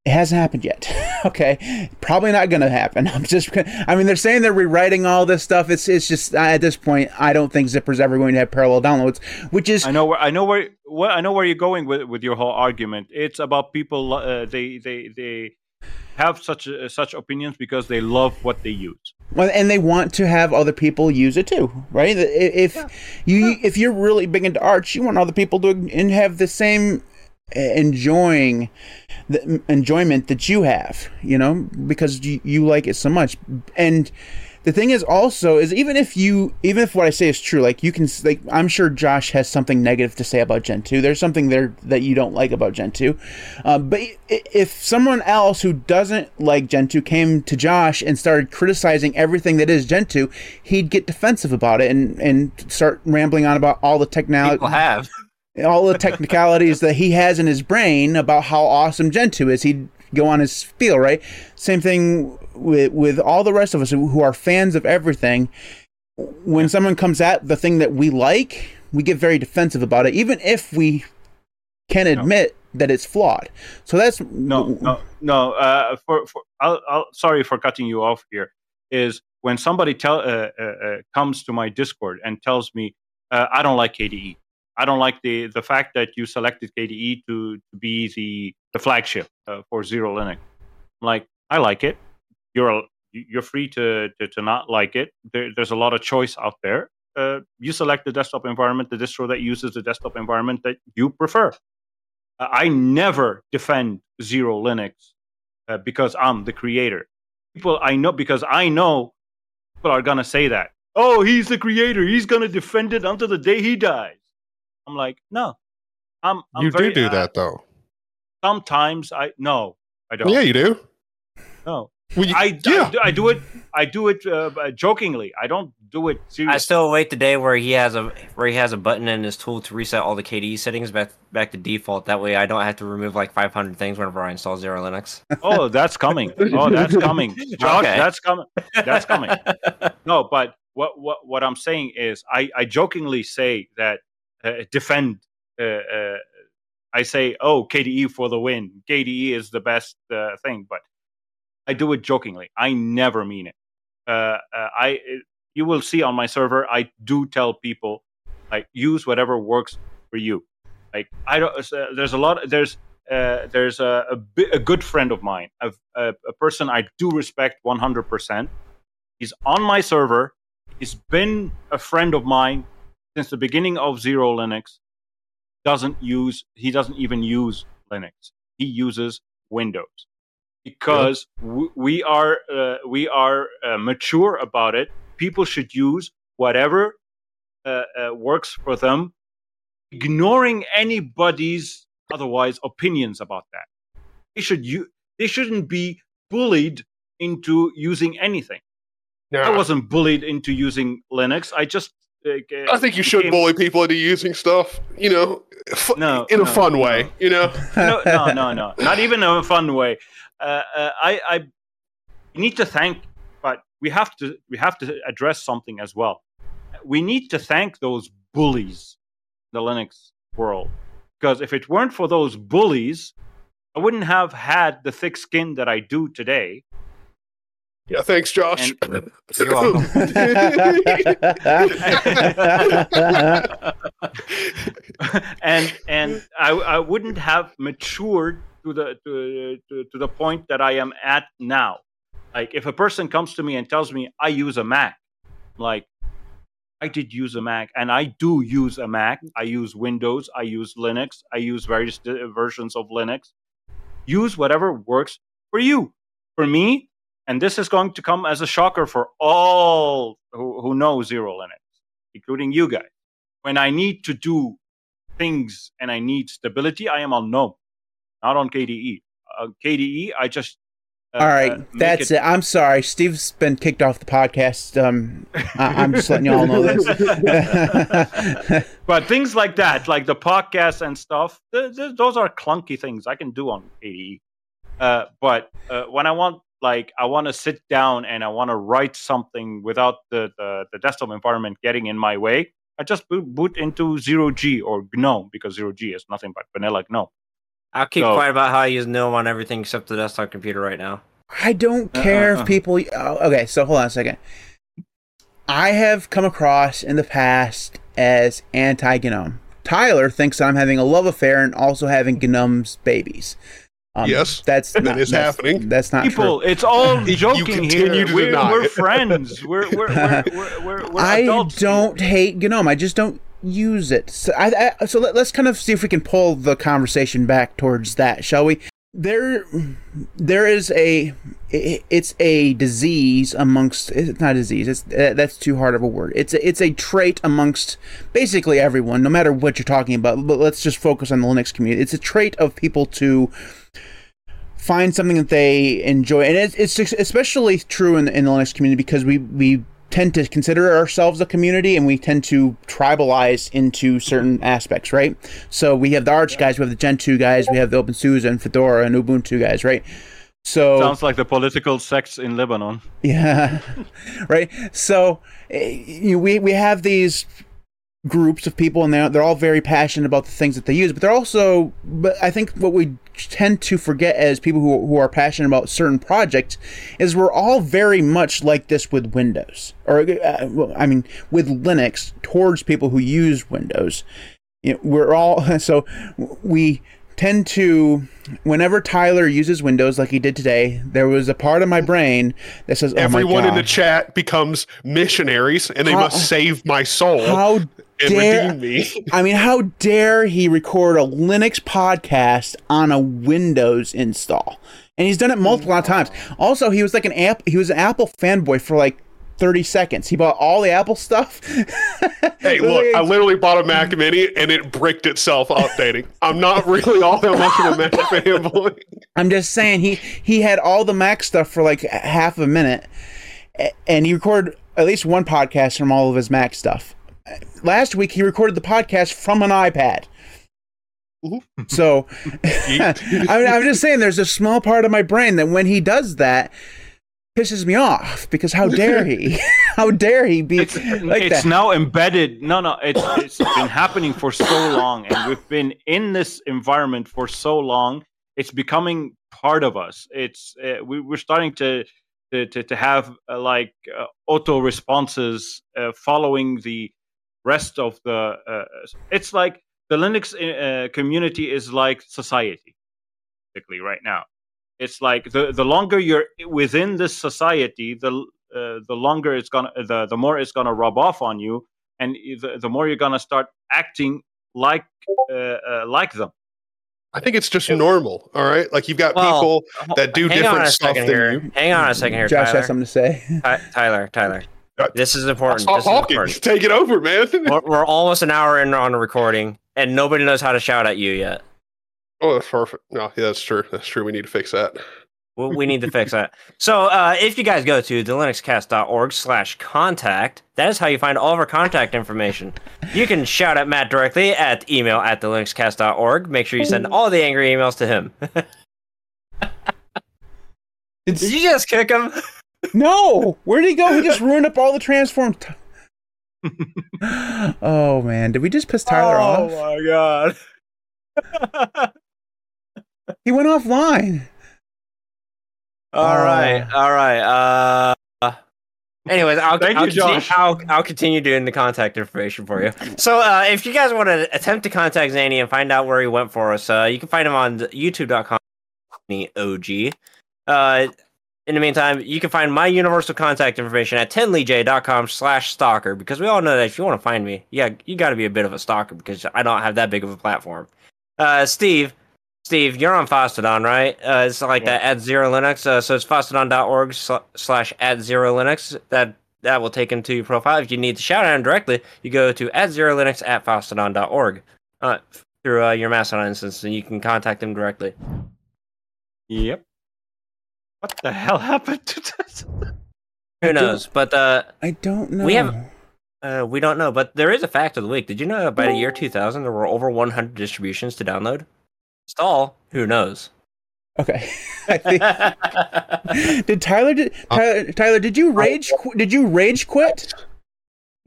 It hasn't happened yet. okay, probably not going to happen. I'm just. I mean, they're saying they're rewriting all this stuff. It's it's just at this point, I don't think Zypper's ever going to have parallel downloads. Which is I know where I know where well, I know where you're going with with your whole argument. It's about people. Uh, they they they have such uh, such opinions because they love what they use. Well, and they want to have other people use it too, right? If yeah. you yeah. if you're really big into arts, you want other people to and have the same uh, enjoying the enjoyment that you have, you know, because you, you like it so much. And the thing is also is even if you even if what I say is true, like you can like I'm sure Josh has something negative to say about Gentoo. There's something there that you don't like about Gentoo. Uh, but if someone else who doesn't like Gentoo came to Josh and started criticizing everything that is Gentoo, he'd get defensive about it and and start rambling on about all the technology. People have all the technicalities that he has in his brain about how awesome Gentoo is. He'd go on his spiel, right? Same thing with with all the rest of us who are fans of everything. When someone comes at the thing that we like, we get very defensive about it, even if we can admit no. that it's flawed. So that's no, no, no. Uh, for, for I'll, I'll, sorry for cutting you off here. Is when somebody tell uh, uh, uh comes to my Discord and tells me uh, I don't like KDE. I don't like the the fact that you selected KDE to, to be the the flagship uh, for XeroLinux. Like I like it. You're you're free to to, to not like it. There, there's a lot of choice out there. Uh, you select the desktop environment, the distro that uses the desktop environment that you prefer. Uh, I never defend XeroLinux uh, because I'm the creator. People I know because I know people are gonna say that. Oh, he's the creator. He's gonna defend it until the day he dies. I'm like, no. I'm, I'm you very, do do that though. Sometimes I no, I don't. Yeah, you do. No, well, you, I, yeah. I, do, I, do it. I do it uh, jokingly. I don't do it seriously. I still wait the day where he has a where he has a button in his tool to reset all the KDE settings back back to default. That way, I don't have to remove like 500 things whenever I install XeroLinux. Oh, that's coming. Oh, that's coming. Josh, okay. that's coming. That's coming. No, but what what what I'm saying is, I I jokingly say that uh, defend. Uh, uh, I say, "Oh, KDE for the win. KDE is the best thing," but I do it jokingly. I never mean it. I you will see on my server. I do tell people like use whatever works for you. Like I don't. Uh, there's a lot. There's uh, there's a, a, a, good friend of mine, a, a, a person I do respect 100%. He's on my server. He's been a friend of mine since the beginning of XeroLinux doesn't use he doesn't even use linux. He uses windows. Because yeah. we are uh, we are uh, mature about it people should use whatever uh, uh works for them ignoring anybody's otherwise opinions about that. They should u- they shouldn't be bullied into using anything. I wasn't bullied into using linux. I just uh, I think you should bully people into using stuff, you know, no, in a fun no. way, you know. no, no, no, no, not even in a fun way. Uh, uh, I, I need to thank, but we have to, we have to address something as well. We need to thank those bullies, the Linux world, because if it weren't for those bullies, I wouldn't have had the thick skin that I do today. Yeah, thanks, Josh. And, you're welcome. and and I, I wouldn't have matured to the to, to, to the point that I am at now. Like if a person comes to me and tells me I use a Mac, like I did use a Mac, and I do use a Mac. I use Windows. I use Linux. I use various versions of Linux. Use whatever works for you. For me, and this is going to come as a shocker for all who, who know XeroLinux, including you guys. When I need to do things and I need stability, I am on GNOME, not on KDE. Uh, KDE, I just uh, all right, uh, that's it. it. I'm sorry, Steve's been kicked off the podcast. Um, I- am just letting you all know this. but things like that, like the podcast and stuff, th- th- those are clunky things I can do on KDE. Uh, but uh, when I want like I want to sit down and I want to write something without the, the, the desktop environment getting in my way, I just boot, boot into zero G or GNOME because zero G is nothing but vanilla GNOME. I'll keep So- quiet about how I use GNOME on everything except the desktop computer right now. I don't Uh, care uh, uh. if people. Oh, okay, so hold on a second. I have come across in the past as anti GNOME. Tyler thinks I'm having a love affair and also having GNOME's babies. Um, Yes, that's that not, is that's- happening. That's not true. People, true. it's all joking continue here. We're, we're friends. We're we're we're, we're, we're, we're I don't here. hate GNOME. I just don't use it. So, I, I, so let, us kind of see if we can pull the conversation back towards that, shall we? There, there is a. It's a disease amongst. It's not a disease. It's uh, that's too hard of a word. It's a, it's a trait amongst basically everyone, no matter what you're talking about. But let's just focus on the Linux community. It's a trait of people to find something that they enjoy, and it's, it's especially true in the, in the Linux community because we we tend to consider ourselves a community and we tend to tribalize into certain aspects, right? So we have the Arch guys, we have the Gentoo guys, we have the OpenSUSE and Fedora and Ubuntu guys, right? So Sounds like the political sects in Lebanon. yeah, right. So eh, you, we we have these groups of people, and they're they're all very passionate about the things that they use. But they're also, but I think what we tend to forget as people who who are passionate about certain projects is we're all very much like this with Windows, or uh, well, I mean with Linux towards people who use Windows. You know, we're all so we tend to whenever Tyler uses Windows like he did today, there was a part of my brain that says, "Oh Everyone in the chat becomes missionaries, and they How- must save my soul how dare me. I mean, how dare he record a Linux podcast on a Windows install?" And he's done it multiple oh. times. Also, he was like an app. He was an Apple fanboy for like. 30 seconds. He bought all the Apple stuff. Hey, look, I literally bought a Mac Mini, and it bricked itself updating. I'm not really all that much of a Mac fanboy. I'm just saying he he had all the Mac stuff for like half a minute, and he recorded at least one podcast from all of his Mac stuff. Last week he recorded the podcast from an iPad. So I mean, I'm just saying, there's a small part of my brain that when he does that pisses me off because how dare he? how dare he be It's, like it's that? now embedded. No, no, it's it's been happening for so long, and we've been in this environment for so long. It's becoming part of us. It's uh, we, we're starting to to to, to have uh, like uh, auto responses uh, following the rest of the. Uh, it's like the Linux uh, community is like society, basically right now. It's like the the longer you're within this society, the uh, the longer it's gonna the the more it's gonna rub off on you, and the, the more you're gonna start acting like uh, uh, like them. I think it's just normal. All right, like you've got Well, people that do hang on different a stuff second than here. you. Hang on a second here, Josh Tyler. has something to say. Ty- Tyler, Tyler. Uh, This is important. Stop This is talking. important. Take it over, man. We're, we're almost an hour in on the recording, and nobody knows how to shout at you yet. oh, that's perfect. No, yeah, that's true. That's true. We need to fix that. We, we need to fix that. So, uh, if you guys go to the linuxcast.org slash contact, that is how you find all of our contact information. You can shout at Matt directly at email at the linuxcast.org. Make sure you send all the angry emails to him. Did you just kick him? No, where did he go? He just ruined up all the transform. T- oh man, did we just piss Tyler off? Oh my god. He went offline. All right, Uh, all right. Uh, anyways, I'll, Thank I'll, you, continue, Josh. I'll, I'll continue doing the contact information for you. So, uh, if you guys want to attempt to contact Zaney and find out where he went for us, uh, you can find him on youtube.com. the OG. Uh, in the meantime, you can find my universal contact information at 10leej.com slash stalker because we all know that if you want to find me, yeah, you got to be a bit of a stalker because I don't have that big of a platform. Uh, Steve, Steve, you're on Fosstodon, right? Uh, it's like Yeah. that at XeroLinux. Uh, so it's fosstodon.org sl- slash at XeroLinux. That that will take him to your profile. If you need to shout out him directly, you go to at XeroLinux at fosstodon.org uh, through uh, your Mastodon instance, and you can contact him directly. Yep. What the hell happened to this? Who knows? But uh, I don't know. We have- uh, we don't know. But there is a fact of the week. Did you know that by the year 2000, there were over 100 distributions to download? Install? Who knows? Okay. Think, did Tyler did Tyler, Tyler did you rage qu- did you rage quit?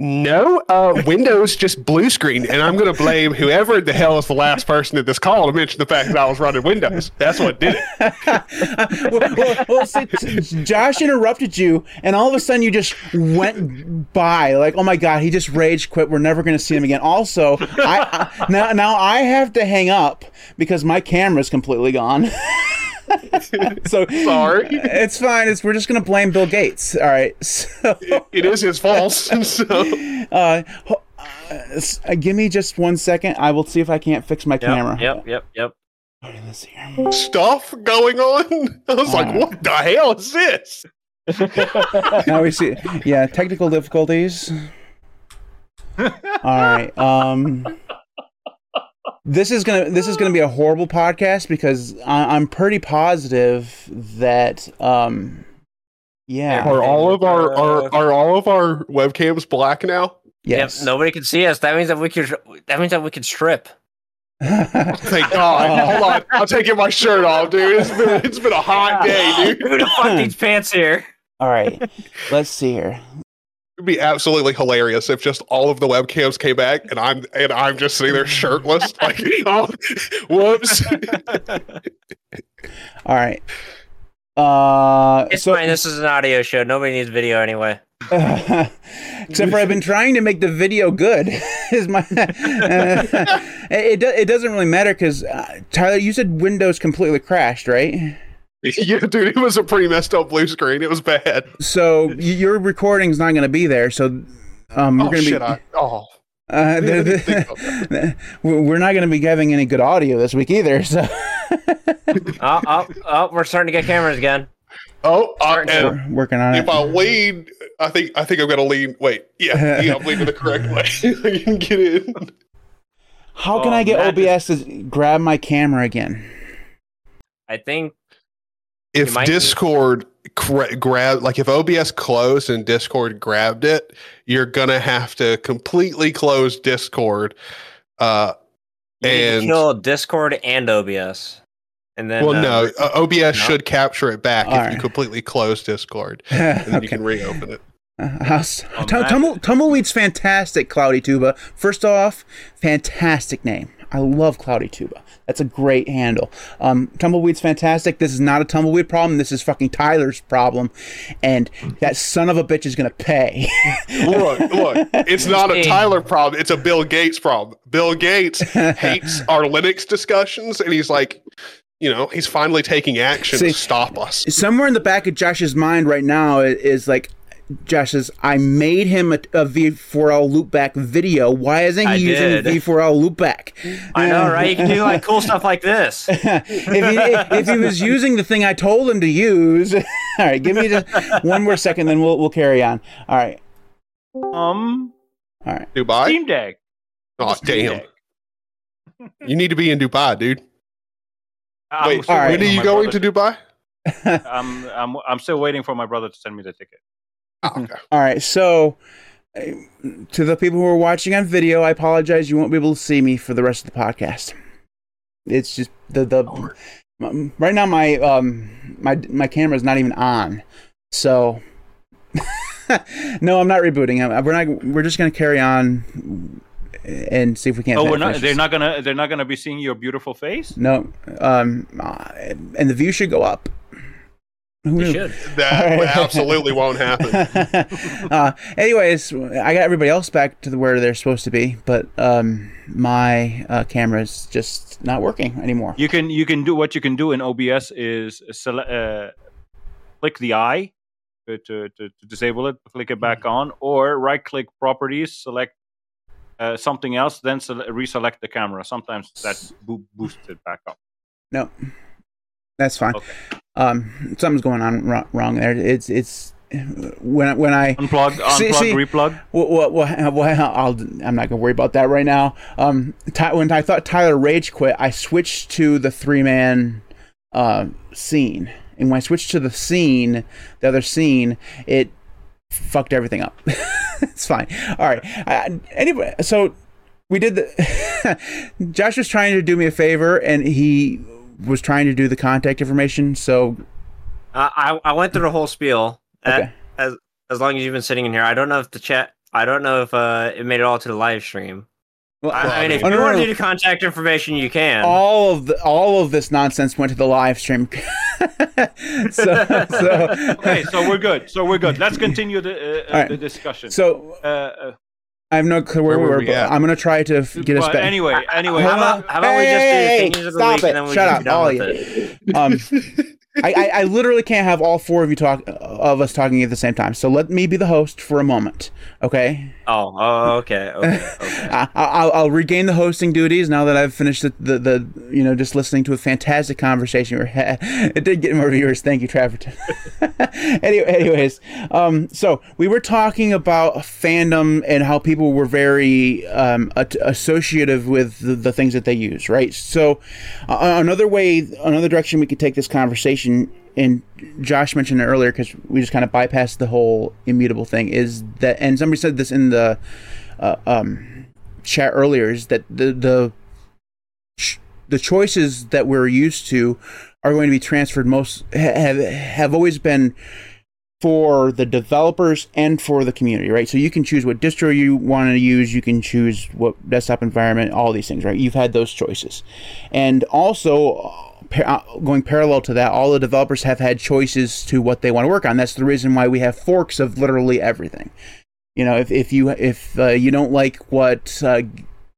No, uh, Windows just blue screen, and I'm going to blame whoever the hell is the last person in this call to mention the fact that I was running Windows. That's what did it. well, well, well, Josh interrupted you, and all of a sudden you just went by. Like, oh my god, he just rage quit. We're never going to see him again. Also, I, I now now I have to hang up because my camera's completely gone. so Sorry. it's fine. It's we're just gonna blame Bill Gates. All right. So It- it is his fault. So uh, uh, uh, give me just one second. I will see if I can't fix my Yep, camera. Yep, yep, yep. Right, let's see stuff going on. I was like, what the hell is this? now we see. Yeah, technical difficulties. All right. Um, this is gonna this is gonna be a horrible podcast because I, I'm pretty positive that um, yeah. Are all of our are, are all of our webcams black now? Yes. Yep, nobody can see us. That means that we could. That means that we could strip. Thank God. Hold on. I'm taking my shirt off, dude. It's been it's been a hot day, dude. Who the fuck needs pants here? all right. Let's see here. It'd be absolutely hilarious if just all of the webcams came back and I'm and I'm just sitting there shirtless. Like, oh, whoops. All right. Uh, It's so fine. This is an audio show. Nobody needs video anyway. except for I've been trying to make the video good. Is my it, do, it doesn't really matter because uh, Tyler, you said Windows completely crashed, right? yeah, dude, it was a pretty messed up blue screen. It was bad. So y- your recording's not going to be there. So um, we're Oh going to shit! be. I, oh, uh, didn't the- think the- we're not going to be having any good audio this week either. So Oh, oh, oh, we're starting to get cameras again. oh, uh, Starting to- and we're working on if it. I lean, I think I think I'm gonna lean. Wait, yeah, yeah, I'm leaning the correct way. I can get in. How can Oh, I get Matt OBS to grab my camera again? I think If might- Discord cra- grab, like if OBS closed and Discord grabbed it, you're gonna have to completely close Discord. Uh, you need And- to kill Discord and OBS, and then well, uh, no, uh, OBS should capture it back if you completely close Discord, and then you can reopen it. Uh, how's- Oh, Tum- Tumble, Tumbleweed's fantastic, Cloudy Tuba. First off, fantastic name. I love Cloudy Tuba. That's a great handle. Um, Tumbleweed's fantastic. This is not a Tumbleweed problem. This is fucking Tyler's problem. And that son of a bitch is going to pay. Look, look, it's not a Tyler problem. It's a Bill Gates problem. Bill Gates hates our Linux discussions, and he's like, you know, he's finally taking action See- to stop us. Somewhere in the back of Josh's mind right now is like, Josh says, I made him a, a V4L loopback video. Why isn't he I using did. V4L loopback? I know, right? You can do like cool stuff like this. if, he, if he was using the thing I told him to use, all right, give me just one more second, then we'll we'll carry on. All right, Um, all right. Dubai? Steam Deck. Oh, Steam damn. Deck. You need to be in Dubai, dude. I'm Wait, still all right. when are you going brother to Dubai? I'm, I'm, I'm still waiting for my brother to send me the ticket. Oh, okay. All right, so uh, to the people who are watching on video, I apologize. You won't be able to see me for the rest of the podcast. It's just the the m- right now my um my my camera is not even on, so no, I'm not rebooting. I'm- We're not. We're just gonna carry on and see if we can't. oh, we're not. They're not gonna. They're not gonna be seeing your beautiful face. No, um, uh, and the view should go up. Who should. That All right. absolutely won't happen. uh, anyways, I got everybody else back to the where they're supposed to be, but um, my uh, camera's just not working anymore. You can. You can do what you can do in OBS is sele- uh, click the eye to, to, to, to disable it, click it back on, or right click properties, select uh, something else, then sele- reselect the camera. Sometimes that bo- boosts it back up. No, that's fine. Okay. Um, something's going on wrong, wrong there. It's it's when when I Unplug, unplug, See- see- replug. Well, well, well I'll, I'm not gonna worry about that right now. Um, Ty, when I thought Tyler rage quit, I switched to the three man uh, scene, and when I switched to the scene, the other scene, it fucked everything up. it's fine. All right. I, anyway, so we did the. Josh was trying to do me a favor, and he was trying to do the contact information. So Uh, I I went through the whole spiel. Uh, Okay. As as long as you've been sitting in here, I don't know if the chat I don't know if uh, it made it all to the live stream. Well, I, I mean, if you no, no, want to do the contact information, you can. all of the all of this nonsense went to the live stream. so, so Okay, so we're good. So we're good. Let's continue the uh, uh, All right. the discussion. so uh, uh, I have no clue where, Where we were were, we but at? I'm gonna try to f- get us back. anyway, anyway, how about, how about we just do thingies of the stop week it. and then we Shut just up, be done all with of you. it? Um, I, I, I literally can't have all four of you talk of us talking at the same time. So let me be the host for a moment, okay? Oh, oh, okay, okay, okay. I, I'll, I'll regain the hosting duties now that I've finished the, the, the you know just listening to a fantastic conversation. we had. It did get more viewers. Thank you, Traverton. anyway, anyways, um, so we were talking about fandom and how people were very um, a- associative with the, the things that they use, right? So uh, another way, another direction we could take this conversation. And Josh mentioned it earlier because we just kind of bypassed the whole immutable thing. Is that, and somebody said this in the uh, um, chat earlier is that the the the choices that we're used to are going to be transferred most have have always been for the developers and for the community, right? So you can choose what distro you want to use, you can choose what desktop environment, all these things, right? You've had those choices, and also. Par- uh, Going parallel to that, all the developers have had choices to what they want to work on. That's the reason why we have forks of literally everything. You know if, if you if uh, you don't like what uh,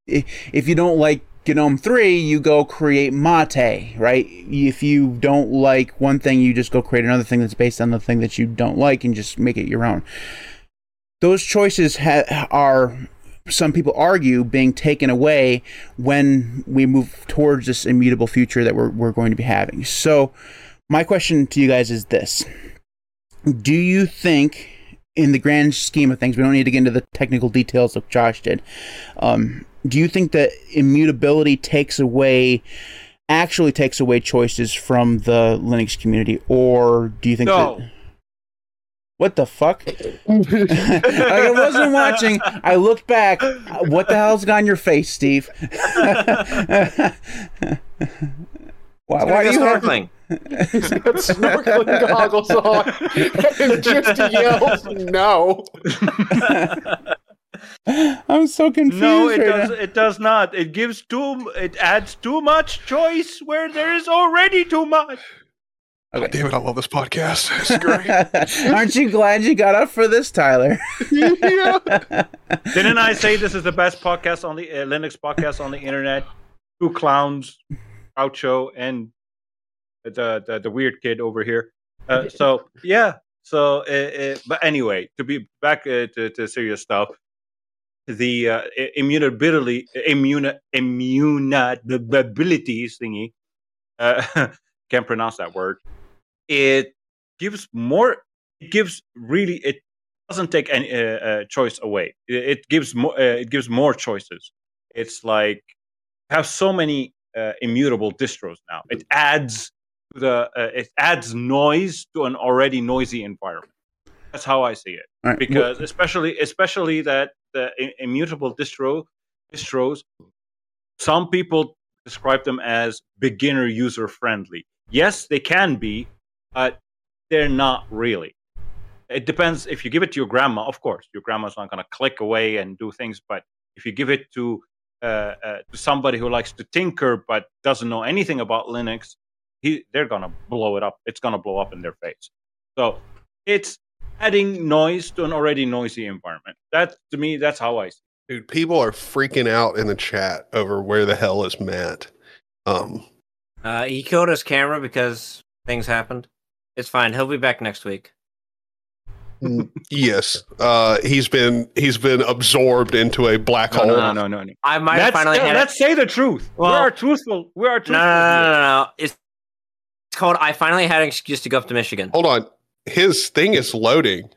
if you don't like gnome 3 you go create mate right? If you don't like one thing you just go create another thing that's based on the thing that you don't like and just make it your own. Those choices ha- are some people argue being taken away when we move towards this immutable future that we're, we're going to be having so my question to you guys is this do you think in the grand scheme of things, we don't need to get into the technical details like Josh did. Um, do you think that immutability takes away, actually takes away choices from the Linux community, or do you think no. that? What the fuck? like I wasn't watching. I looked back. What the hell's got on your face, Steve? why, why do you snorkeling? He's got snorkeling goggles on. and just yells no. I'm so confused. No, it right does. now. It does not. It gives too. It adds too much choice where there is already too much. God damn it, I love this podcast. It's great. Aren't you glad you got up for this, Tyler? yeah. Didn't I say this is the best podcast on the uh, Linux podcast on the internet? Two clowns, Groucho, and the the, the weird kid over here. Uh, so yeah. So, uh, uh, but anyway, to be back uh, to, to serious stuff, the uh, i- immutability, immune, immunabilities thingy, uh, can't pronounce that word. It gives more. It gives really. It doesn't take any uh, uh, choice away. It, it gives more. Uh, it gives more choices. It's like have so many uh, immutable distros now. It adds to the. Uh, it adds noise to an already noisy environment. That's how I see it right, because especially especially that the immutable distro distros some people describe them as beginner user friendly yes they can be but they're not really it depends if you give it to your grandma of course your grandma's not going to click away and do things but if you give it to uh, uh, to somebody who likes to tinker but doesn't know anything about linux he, they're going to blow it up it's going to blow up in their face so it's adding noise to an already noisy environment. That to me, that's how I see. It. Dude, people are freaking out in the chat over where the hell is Matt. Um, Uh, he killed his camera because things happened. It's fine. He'll be back next week. yes, uh, he's been he's been absorbed into a black No, hole. no, no, no, no. no. I might have Let's, finally yeah, had let's say the truth. we are truthful. We are truthful. no, no, no, no, no. It's, it's called I finally had an excuse to go up to Michigan. Hold on, his thing is loading.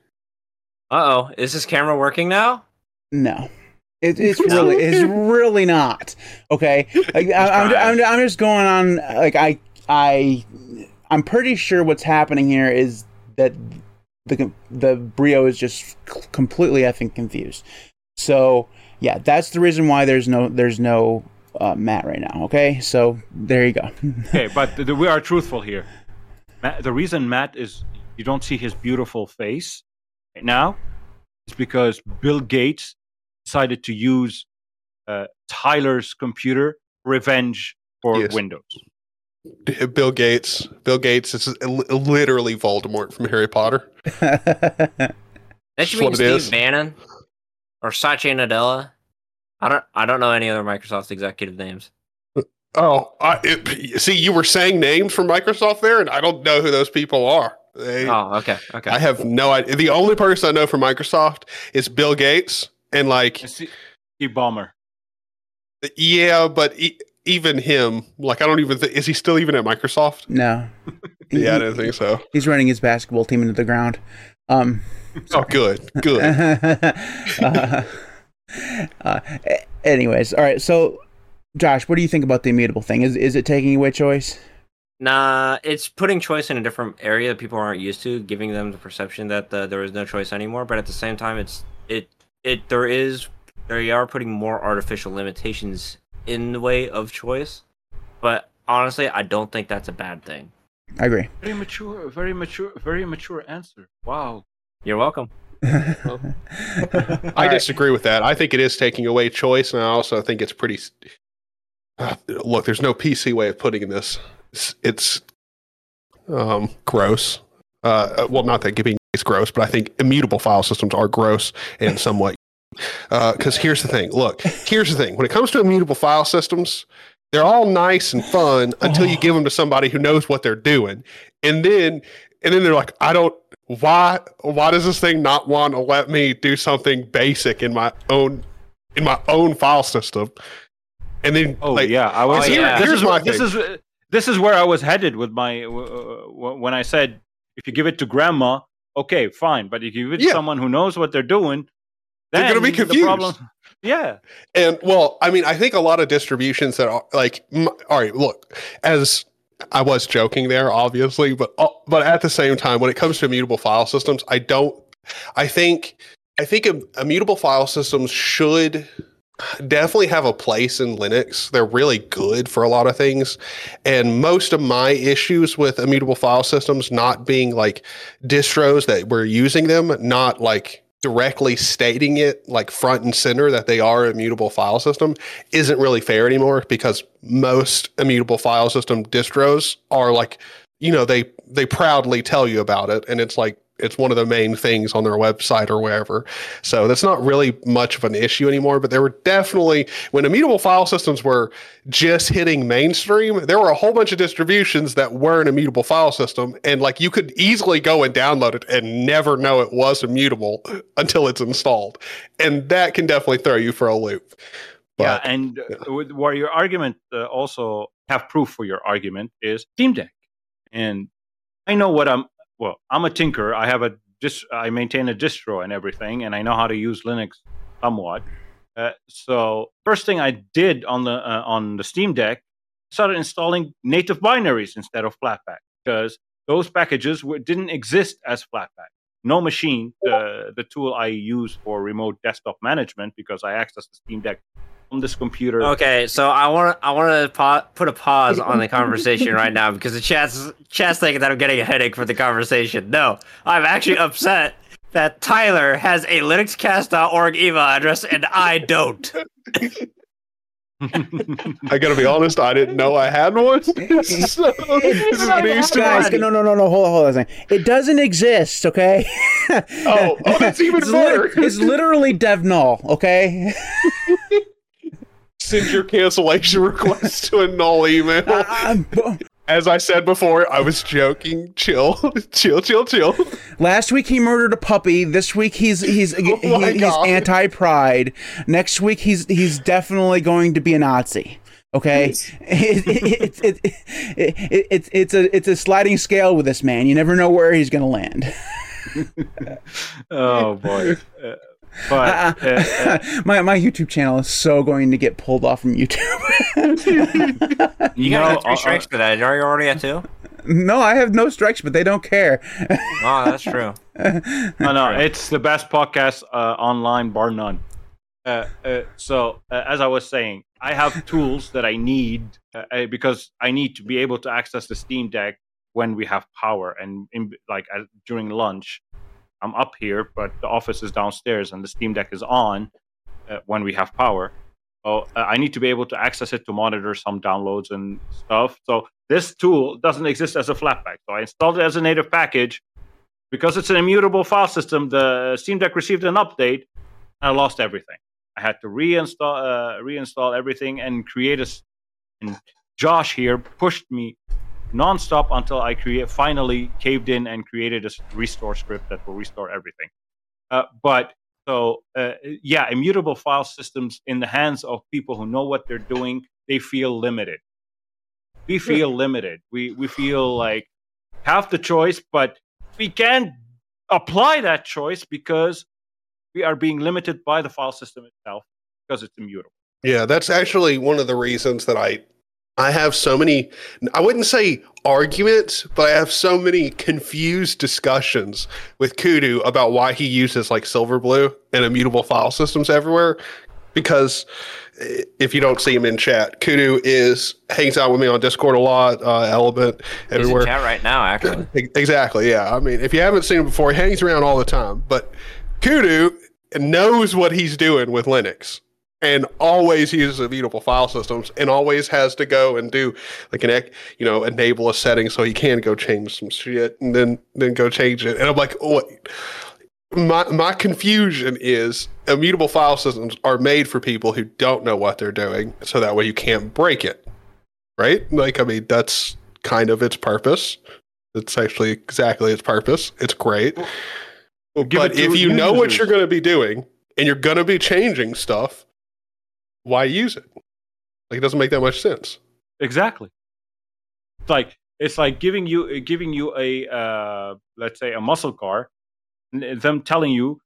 Uh oh. Is his camera working now? No. It, it's really, it's really not. Okay, like I, I'm. I'm, I'm just going on. Like I, I, I'm pretty sure what's happening here is that the the Brio is just completely effing confused. So yeah, that's the reason why there's no there's no uh, Matt right now. Okay, so there you go. Okay, but the, the- we are truthful here. Matt, the reason Matt is you don't see his beautiful face right now is because Bill Gates decided to use uh, Tyler's computer revenge for Yes. Windows. Bill Gates. Bill Gates is literally Voldemort from Harry Potter. That That's you mean what it Steve is. Bannon or Satya Nadella? I don't. I don't know any other Microsoft executive names. Oh, I, it, see, you were saying names from Microsoft there, and I don't know who those people are. They, Oh, okay, okay. I have no idea. The only person I know from Microsoft is Bill Gates, and like, And Steve Steve Ballmer. yeah, but e- even him, like, I don't even think is he still even at Microsoft? no. Yeah, I don't think so. He's running his basketball team into the ground. Um, Oh, good, good. uh, uh, anyways, all right. So, Josh, what do you think about the immutable thing? Is is it taking away choice? Nah, it's putting choice in a different area that people aren't used to, giving them the perception that uh, there is no choice anymore. But at the same time, it's it it there is they are putting more artificial limitations in the way of choice. But honestly, I don't think that's a bad thing. I agree. Very mature, very mature, very mature answer. Wow. You're welcome. I disagree with that. I think it is taking away choice, and I also think it's pretty. Uh, look, there's no PC way of putting this. It's, it's um, gross. Uh, well, not that giving is gross, but I think immutable file systems are gross and somewhat. Because here's the thing. Look, here's the thing. When it comes to immutable file systems, they're all nice and fun until you give them to somebody who knows what they're doing, and then and then they're like, I don't. Why? Why does this thing not want to let me do something basic in my own in my own file system? And then, Oh like, yeah, I was. Oh, here- yeah. This Here's is my this thing. is uh, this is where I was headed with my uh, uh, when I said if you give it to grandma, okay, fine, but if you give it to someone who knows what they're doing, They're gonna be the confused. problem- yeah, And well, I mean, I think a lot of distributions that are like, m- all right, look, as I was joking there, obviously, but uh, but at the same time, when it comes to immutable file systems, I don't. I think I think im- immutable file systems should definitely have a place in Linux. They're really good for a lot of things, and most of my issues with immutable file systems not being like distros that were using them, not like directly stating it like front and center that they are immutable file system isn't really fair anymore because most immutable file system distros are like you know they they proudly tell you about it. And it's like it's one of the main things on their website or wherever. So that's not really much of an issue anymore but there were definitely when immutable file systems were just hitting mainstream there were a whole bunch of distributions that were an immutable file system and like you could easily go and download it and never know it was immutable until it's installed. And that can definitely throw you for a loop. Yeah, and with, where your argument uh, also have proof for your argument is Steam Deck, and I know what I'm. Well, I'm a tinker. I have a dist- I maintain a distro and everything, and I know how to use Linux somewhat. Uh, so first thing I did on the uh, on the Steam Deck, started installing native binaries instead of Flatpak because those packages were, didn't exist as Flatpak. No machine, the the tool I use for remote desktop management, because I access the Steam Deck on this computer. Okay, so I want to I want to pa- put a pause on the conversation right now because the chat's chat's thinking that I'm getting a headache for the conversation. No, I'm actually upset that Tyler has a linuxcast.org email address and I don't. I gotta be honest, I didn't know I had one. so, this is news to Guys, no, no, no, no. Hold on, hold on a second. It doesn't exist, okay? Oh, oh, that's even it's better. it's literally dev null, okay? Send your cancellation request to a null email. As I said before, I was joking. Chill, chill, chill, chill. Last week he murdered a puppy. This week he's he's Oh he- he's anti-pride. Next week he's he's definitely going to be a Nazi. Okay, it, it, it, it, it, it's it's a it's a sliding scale with this man. You never know where he's going to land. oh boy! But uh, uh, my my YouTube channel is so going to get pulled off from YouTube. You no, gotta get three uh, strikes for that. Are you already at two? no, I have no strikes, but they don't care. Oh, that's true. no, no, it's the best podcast uh, online, bar none. Uh, uh, so, uh, as I was saying, I have tools that I need because I need to be able to access the Steam Deck when we have power and in, like uh, during lunch. I'm up here, but the office is downstairs and the Steam Deck is on uh, when we have power. So uh, I need to be able to access it to monitor some downloads and stuff. So this tool doesn't exist as a Flatpak. So I installed it as a native package. Because it's an immutable file system, the Steam Deck received an update and I lost everything. I had to reinstall uh, reinstall everything and create a. And Josh here pushed me nonstop until I create finally caved in and created a restore script that will restore everything. Uh, but so uh, yeah, immutable file systems in the hands of people who know what they're doing, they feel limited. We feel yeah. limited. We we feel like have the choice, but we can't apply that choice because we are being limited by the file system itself because it's immutable. Yeah, that's actually one of the reasons that I I have so many, I wouldn't say arguments, but I have so many confused discussions with Kudu about why he uses like Silverblue and immutable file systems everywhere. Because eh, if you don't see him in chat, Kudu is hangs out with me on Discord a lot, uh, Element everywhere. He's in chat right now, actually. exactly. Yeah. I mean, if you haven't seen him before, he hangs around all the time. But Kudu knows what he's doing with Linux and always uses immutable file systems and always has to go and do like an you know enable a setting so he can go change some shit and then then go change it. And i'm like oh my my confusion is immutable file systems are made for people who don't know what they're doing so that way you can't break it right? Like i mean that's kind of its purpose. It's actually exactly its purpose. It's great. Well, but if you know what you're going to be doing and you're going to be changing stuff why use it? Like it doesn't make that much sense. Exactly. It's like it's like giving you giving you a uh, let's say a muscle car, and them telling you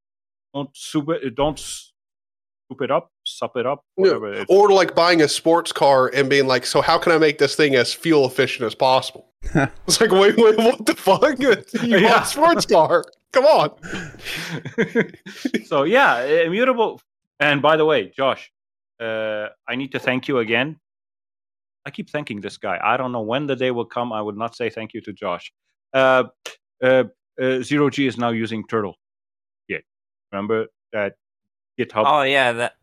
don't soup it, don't soup it up, sup it up, whatever. Yeah. Or like buying a sports car and being like, so how can I make this thing as fuel efficient as possible? it's like, wait, wait, what the fuck? You yeah. bought a sports car? Come on. so yeah, immutable. And by the way, Josh, uh, I need to thank you again. I keep thanking this guy. I don't know when the day will come. I would not say thank you to Josh. Uh, uh, uh Zero G is now using Turtle. Yeah, remember that GitHub? Oh yeah, that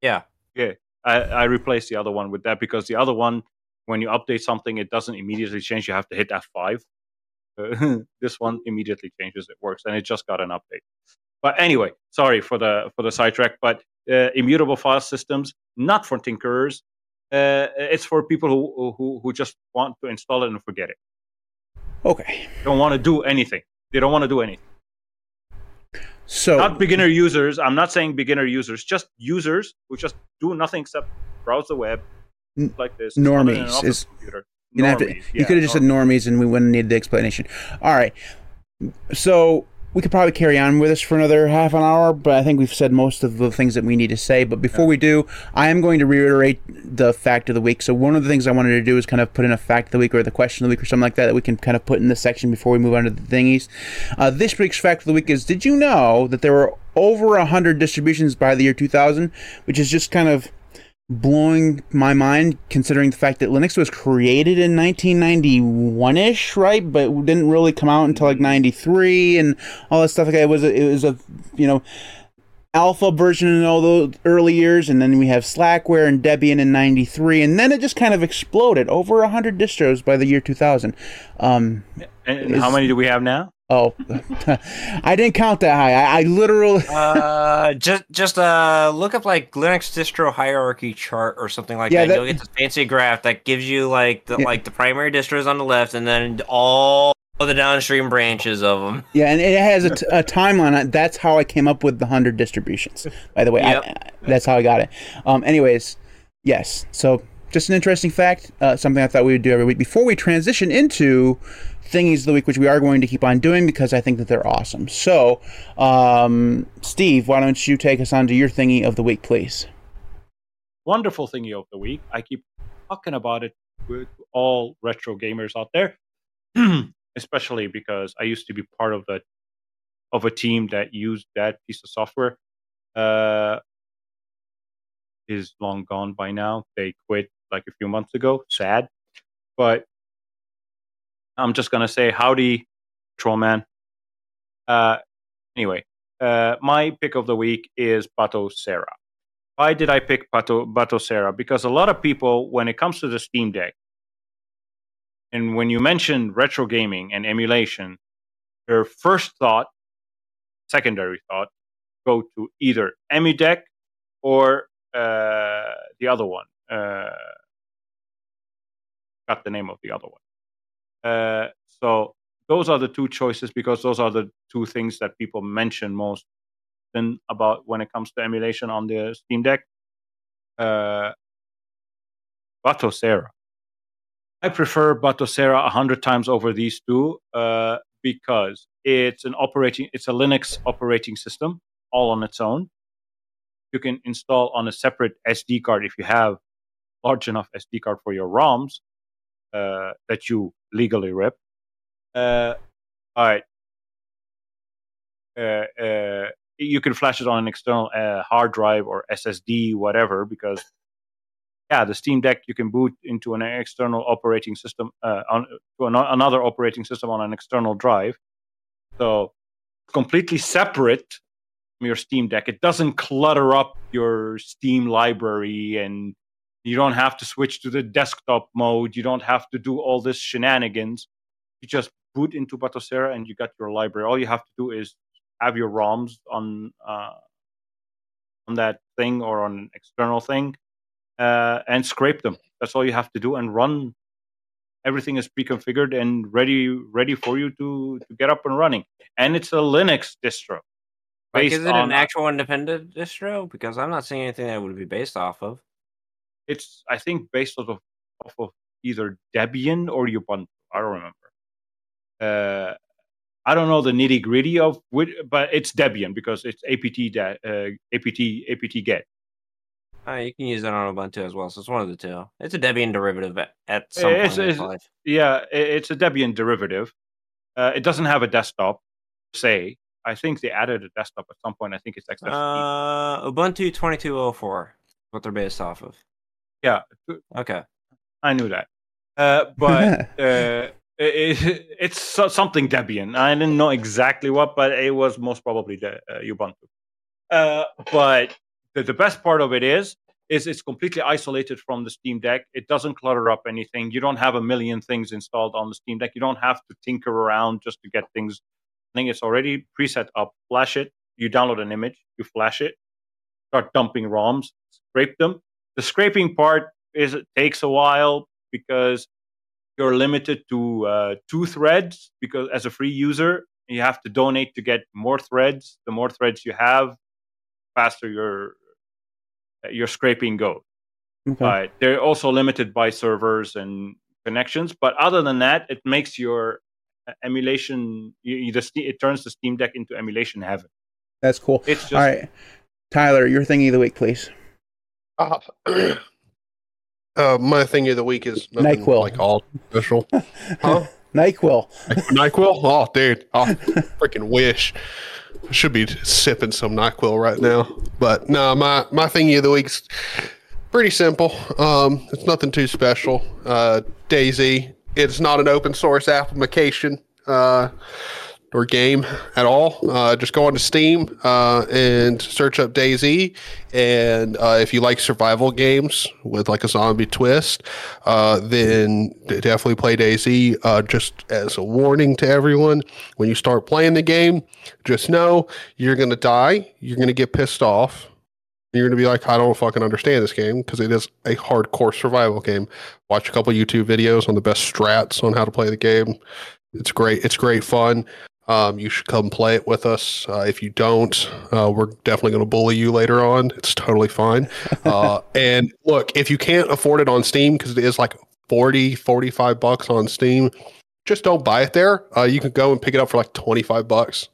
yeah yeah. I, I replaced the other one with that because the other one, when you update something, it doesn't immediately change. You have to hit F5. Uh, this one immediately changes. It works, and it just got an update. But anyway, sorry for the for the sidetrack. But uh, immutable file systems, not for tinkerers. Uh, it's for people who, who who just want to install it and forget it. Okay. Don't want to do anything. They don't want to do anything. So not beginner users. I'm not saying beginner users. Just users who just do nothing except browse the web like this. Normies is. You, to, you could have just said normies, and we wouldn't need the explanation. All right. So we could probably carry on with this for another half an hour, but I think we've said most of the things that we need to say. But before we do, I am going to reiterate the fact of the week. So one of the things I wanted to do is kind of put in a fact of the week or the question of the week or something like that that we can kind of put in this section before we move on to the thingies. Uh, this week's fact of the week is: Did you know that there were over a hundred distributions by the year 2000, which is just kind of blowing my mind considering the fact that Linux was created in 1991ish, right? But didn't really come out until like 93 and all that stuff. Like it was a, it was a you know alpha version in all those early years, and then we have Slackware and Debian in '93, and then it just kind of exploded. Over hundred distros by the year 2000. Um, and how many do we have now? Oh, I didn't count that high. I, I literally. uh, just just uh, look up like Linux distro hierarchy chart or something like yeah, that. that. You'll get this fancy graph that gives you like the yeah. like the primary distros on the left, and then all of the downstream branches of them. Yeah, and it has a, t- a timeline. That's how I came up with the hundred distributions. By the way, yep. I, that's how I got it. Um, anyways, yes. So just an interesting fact. Uh, something I thought we would do every week before we transition into thingies of the week, which we are going to keep on doing because I think that they're awesome. So, um, Steve, why don't you take us on to your thingy of the week, please? Wonderful thingy of the week. I keep talking about it with all retro gamers out there, especially because I used to be part of the of a team that used that piece of software. Uh, is long gone by now. They quit like a few months ago. Sad, but I'm just gonna say howdy, Trollman. Uh, Anyway, uh, my pick of the week is Pato Batocera. Why did I pick Bato, Batocera? Because a lot of people, when it comes to the Steam Deck, and when you mention retro gaming and emulation, their first thought, secondary thought, go to either EmuDeck or uh, the other one. Uh, got the name of the other one. Uh, so those are the two choices because those are the two things that people mention most then about when it comes to emulation on the Steam Deck. Uh, Batocera. I prefer Batocera a hundred times over these two uh, because it's an operating, it's a Linux operating system all on its own. You can install on a separate SD card if you have large enough SD card for your ROMs uh, that you legally rip. Uh, all right. Uh, uh, you can flash it on an external uh, hard drive or SSD, whatever, because yeah, the Steam Deck you can boot into an external operating system on to an, another operating system on an external drive. So completely separate from your Steam Deck. It doesn't clutter up your Steam library, and you don't have to switch to the desktop mode. You don't have to do all this shenanigans. You just boot into Batocera and you got your library. All you have to do is have your ROMs on uh, on that thing or on an external thing uh, and scrape them. That's all you have to do and run. Everything is pre-configured and ready ready for you to to get up and running. And it's a Linux distro. Like, is it on- an actual independent distro? Because I'm not seeing anything that would be based off of. It's I think based off of, off of either Debian or Ubuntu. I don't remember. Uh, I don't know the nitty gritty of which, but it's Debian because it's apt uh, apt apt get. Uh, you can use it on Ubuntu as well, so it's one of the two. It's a Debian derivative at, at some It's- point in its. Yeah, it's a Debian derivative. Uh, it doesn't have a desktop, say. I think they added a desktop at some point. I think it's XFCE. Uh, Ubuntu 2204, what they're based off of. Yeah, Okay. I knew that. Uh, but uh, it, it's something Debian. I didn't know exactly what, but it was most probably the uh, Ubuntu. Uh, but the, the best part of it is, is it's completely isolated from the Steam Deck. It doesn't clutter up anything. You don't have a million things installed on the Steam Deck. You don't have to tinker around just to get things. I think it's already preset up. Flash it. You download an image. You flash it. Start dumping ROMs. Scrape them. The scraping part is it takes a while because you're limited to uh, two threads because as a free user you have to donate to get more threads the more threads you have faster your your scraping goes Okay. but they're also limited by servers and connections but other than that it makes your uh, emulation you, you, Ste- it turns the steam deck into emulation heaven That's cool. it's just All right, Tyler, your thingy of the week, please. Uh, uh, my thing of the week is nothing NyQuil. like all special. Huh? Nyquil. Nyquil? Oh, dude. Oh, freaking wish. I should be sipping some Nyquil right now. But no, my, my thingy of the week's pretty simple. Um, it's nothing too special. Uh, DayZ. It's not an open source application. Uh, or game at all, uh, just go onto Steam uh, and search up DayZ. And uh, if you like survival games with like a zombie twist, uh, then definitely play DayZ. Uh, just as a warning to everyone, when you start playing the game, just know you're going to die. You're going to get pissed off. You're going to be like, I don't fucking understand this game because it is a hardcore survival game. Watch a couple YouTube videos on the best strats on how to play the game. It's great. It's great fun. Um, you should come play it with us. Uh, if you don't, uh, we're definitely going to bully you later on. It's totally fine. Uh, and look, if you can't afford it on Steam, because it is like 40, 45 bucks on Steam, just don't buy it there. Uh, you can go and pick it up for like 25 bucks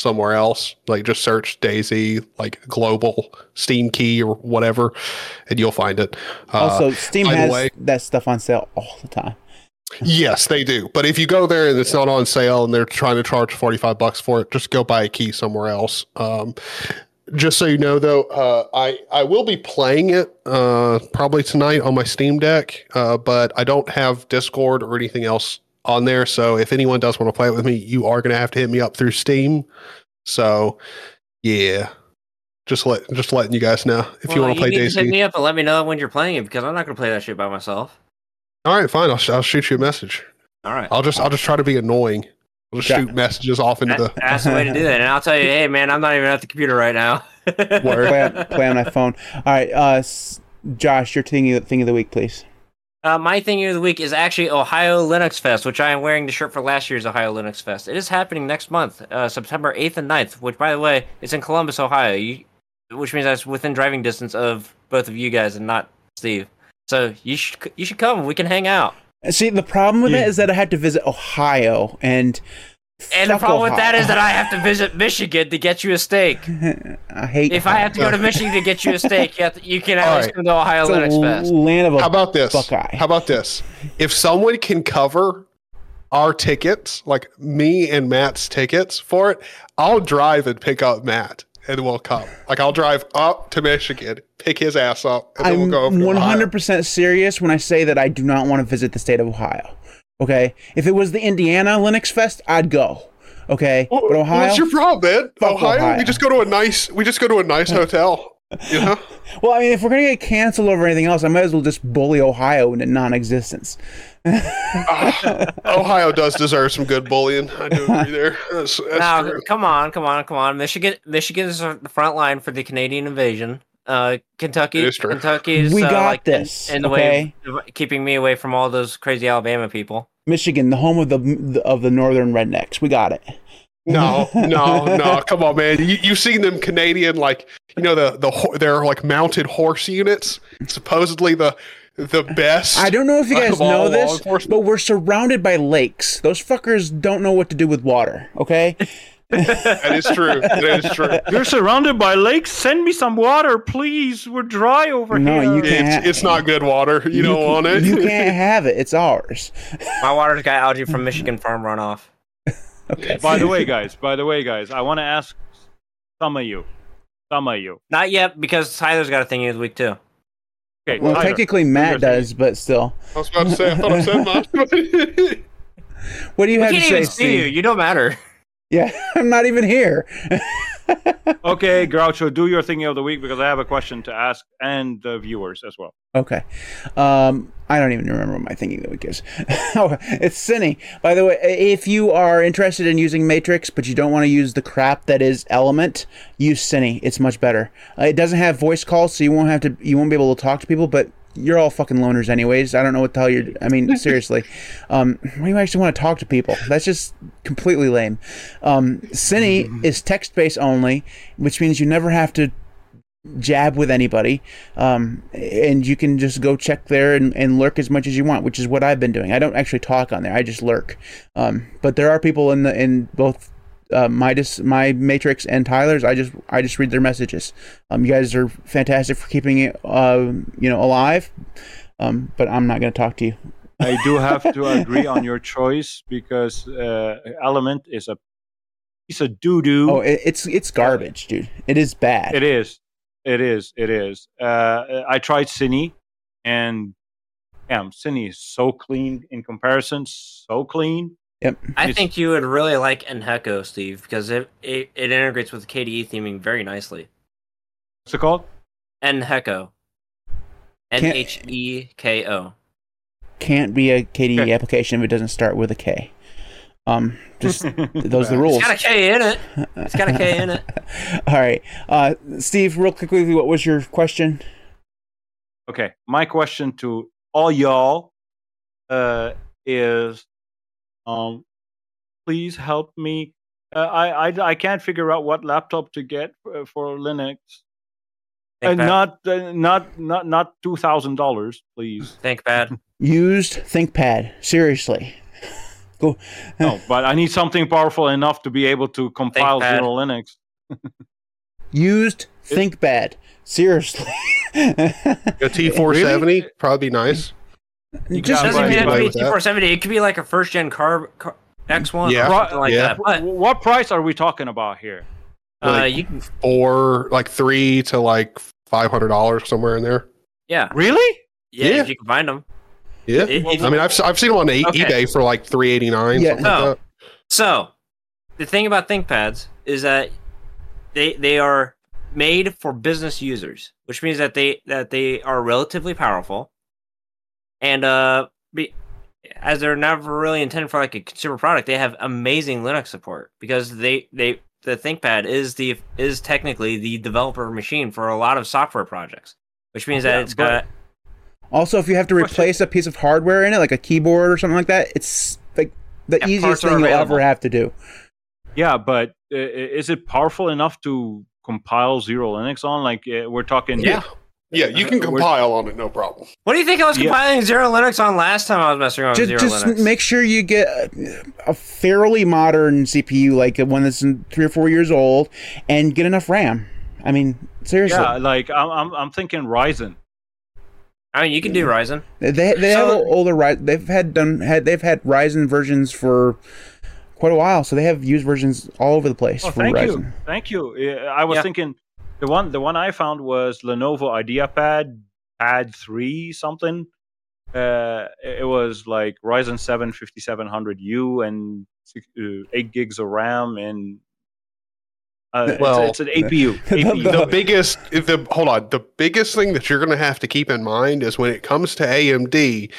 somewhere else. Like just search DayZ, like global Steam key or whatever, and you'll find it. Uh, Also, Steam has way- that stuff on sale all the time. Yes, they do. But if you go there and it's not on sale and they're trying to charge 45 bucks for it, just go buy a key somewhere else. Um, just so you know, though, uh, I, I will be playing it uh, probably tonight on my Steam Deck, uh, but I don't have Discord or anything else on there. So if anyone does want to play it with me, you are going to have to hit me up through Steam So, yeah, just let just letting you guys know if you want to play need to hit me up and let me know when you're playing it because I'm not going to play that shit by myself. All right, fine. I'll, sh- I'll shoot you a message. All right. I'll just I'll just try to be annoying. I'll just Yeah. shoot messages off into That- the. That's the way to do that. And I'll tell you, hey, man, I'm not even at the computer right now. play, on, play on my phone. All right, uh, Josh, your thing of, thing of the week, please. Uh, my thing of the week is actually Ohio Linux Fest, which I am wearing the shirt for last year's Ohio Linux Fest. It is happening next month, uh, September 8th and 9th, which, by the way, is in Columbus, Ohio, you, which means that's within driving distance of both of you guys and not Steve. So you should you should come. We can hang out. Uh, see, the problem with Yeah. it is that I had to visit Ohio, and And the fuck problem with that is that I have to visit Michigan to get you a steak. I hate. If I have to go to Michigan to get you a steak, you, to, you can at All least right. come to Ohio It's a Linux Fest. land of a How about this? Buckeye. How about this? If someone can cover our tickets, like me and Matt's tickets for it, I'll drive and pick up Matt, and we'll come. Like I'll drive up to Michigan, pick his ass up, and I'm we'll go over to hundred percent serious when I say that I do not want to visit the state of Ohio. Okay, if it was the Indiana Linux Fest, I'd go. Okay, Well, but Ohio. What's your problem, man? Ohio, Ohio. We just go to a nice. We just go to a nice hotel. You know. well, I mean, if we're gonna get canceled over anything else, I might as well just bully Ohio into non-existence. Ah, Ohio does deserve some good bullying. I do agree there. That's, that's now, true. come on, come on, come on. Michigan, Michigan is the front line for the Canadian invasion. Uh, Kentucky, It is true. Kentucky is We uh, got like, this, in, the way of keeping me away from all those crazy Alabama people. Michigan, the home of the of the northern rednecks. We got it. Mm-hmm. No, no, no! Come on, man! You, you've seen them Canadian, like you know the the they're like mounted horse units. Supposedly the the best. I don't know if you guys know this, but we're surrounded by lakes. Those fuckers don't know what to do with water. Okay. That is true. That is true. You're surrounded by lakes. Send me some water, please. We're dry over No, here. you can't. It's it's not good water. You, don't can- want it. You can't have it. It's ours. My water's got algae from Michigan farm runoff. Okay. By the way, guys. By the way, guys. I want to ask some of you. Some of you. Not yet, because Tyler's got a thing of the week too. Okay. Well, Tyler, technically your Matt thing. does, but still. I was about to say. I thought I said much. What do you We have to can't say, even see you. You don't matter. Yeah, I'm not even here. Okay, Groucho, do your thing of the week because I have a question to ask and the viewers as well. Okay. Um, I don't even remember what my thinking the week is. oh, it's Cinny. By the way, if you are interested in using Matrix, but you don't want to use the crap that is Element, use Cinny. It's much better. Uh, it doesn't have voice calls, so you won't have to. You won't be able to talk to people, but. You're all fucking loners, anyways. I don't know what the hell you're. I mean, seriously, um, why do you actually want to talk to people? That's just completely lame. Um, Cinny is text based only, which means you never have to jab with anybody um, and you can just go check there and, and lurk as much as you want which is what i've been doing i don't actually talk on there i just lurk um, but there are people in the in both uh, my dis, my matrix and tyler's i just i just read their messages um, you guys are fantastic for keeping it uh, you know alive um, but i'm not going to talk to you I do have to agree on your choice because uh, Element is a piece of doo doo. oh it, it's it's garbage dude it is bad It is. It is. It is. Uh, I tried Cinny, and damn, Cinny is so clean in comparison. So clean. Yep I think you would really like Nheko, Steve, because it, it, it integrates with KDE theming very nicely. What's it called? Nheko. N H E K O. can't be a kde Okay. application if it doesn't start with a k um just those are the rules It's got a K in it. It's got a K in it. All right, uh, Steve. Real quickly, what was your question? Okay, my question to all y'all uh, is, um, please help me. Uh, I, I I can't figure out what laptop to get for, for Linux. Think And bad. not uh, not not not two thousand dollars, please. Think bad. Used ThinkPad. Seriously. Go. No, but I need something powerful enough to be able to compile ThinkPad. XeroLinux. Used ThinkPad. Seriously. A T four seventy probably be nice. You Just doesn't even have to be with that. T470. It could be like a first gen car, car X1 Yeah, or something like yeah. that. But what price are we talking about here? uh, Like- you can, Or like three to like five hundred dollars somewhere in there. yeah, Really? yeah, Yeah. if you can find them. Yeah. If- if- I mean, I've s- I've seen them on e- Okay. eBay for like three eighty nine. Yeah. Something like that. So, the thing about ThinkPads is that they they are made for business users, which means that they that they are relatively powerful, and uh, be, as they're never really intended for like a consumer product, they have amazing Linux support because they they the ThinkPad is the is technically the developer machine for a lot of software projects, which means Yeah, that it's but- got Also, if you have to replace a piece of hardware in it, like a keyboard or something like that, it's like the Yeah, easiest thing you'll ever have to do. Yeah, but uh, is it powerful enough to compile XeroLinux on? Like uh, we're talking. Yeah. Yeah, you can Uh, compile on it, no problem. What do you think I was Yeah. compiling XeroLinux on last time I was messing around Just, with Xero just Linux? make sure you get a, a fairly modern CPU, like one that's in three or four years old, and get enough RAM. I mean, seriously, Yeah, like I'm, I'm, I'm thinking Ryzen. I mean, you can do Ryzen. they they have So- older Ry- they've had done had they've had Ryzen versions for quite a while, so they have used versions all over the place Oh, for thank Ryzen. you, thank you. I was Yeah. thinking the one, the one I found was Lenovo IdeaPad Pad Three something. Uh, it was like Ryzen 7 5700U and six- uh, eight gigs of RAM and. Uh, it's- Well, it's, an APU. the- APU. The biggest, the hold on, the biggest thing that you're going to have to keep in mind is when it comes to AMD,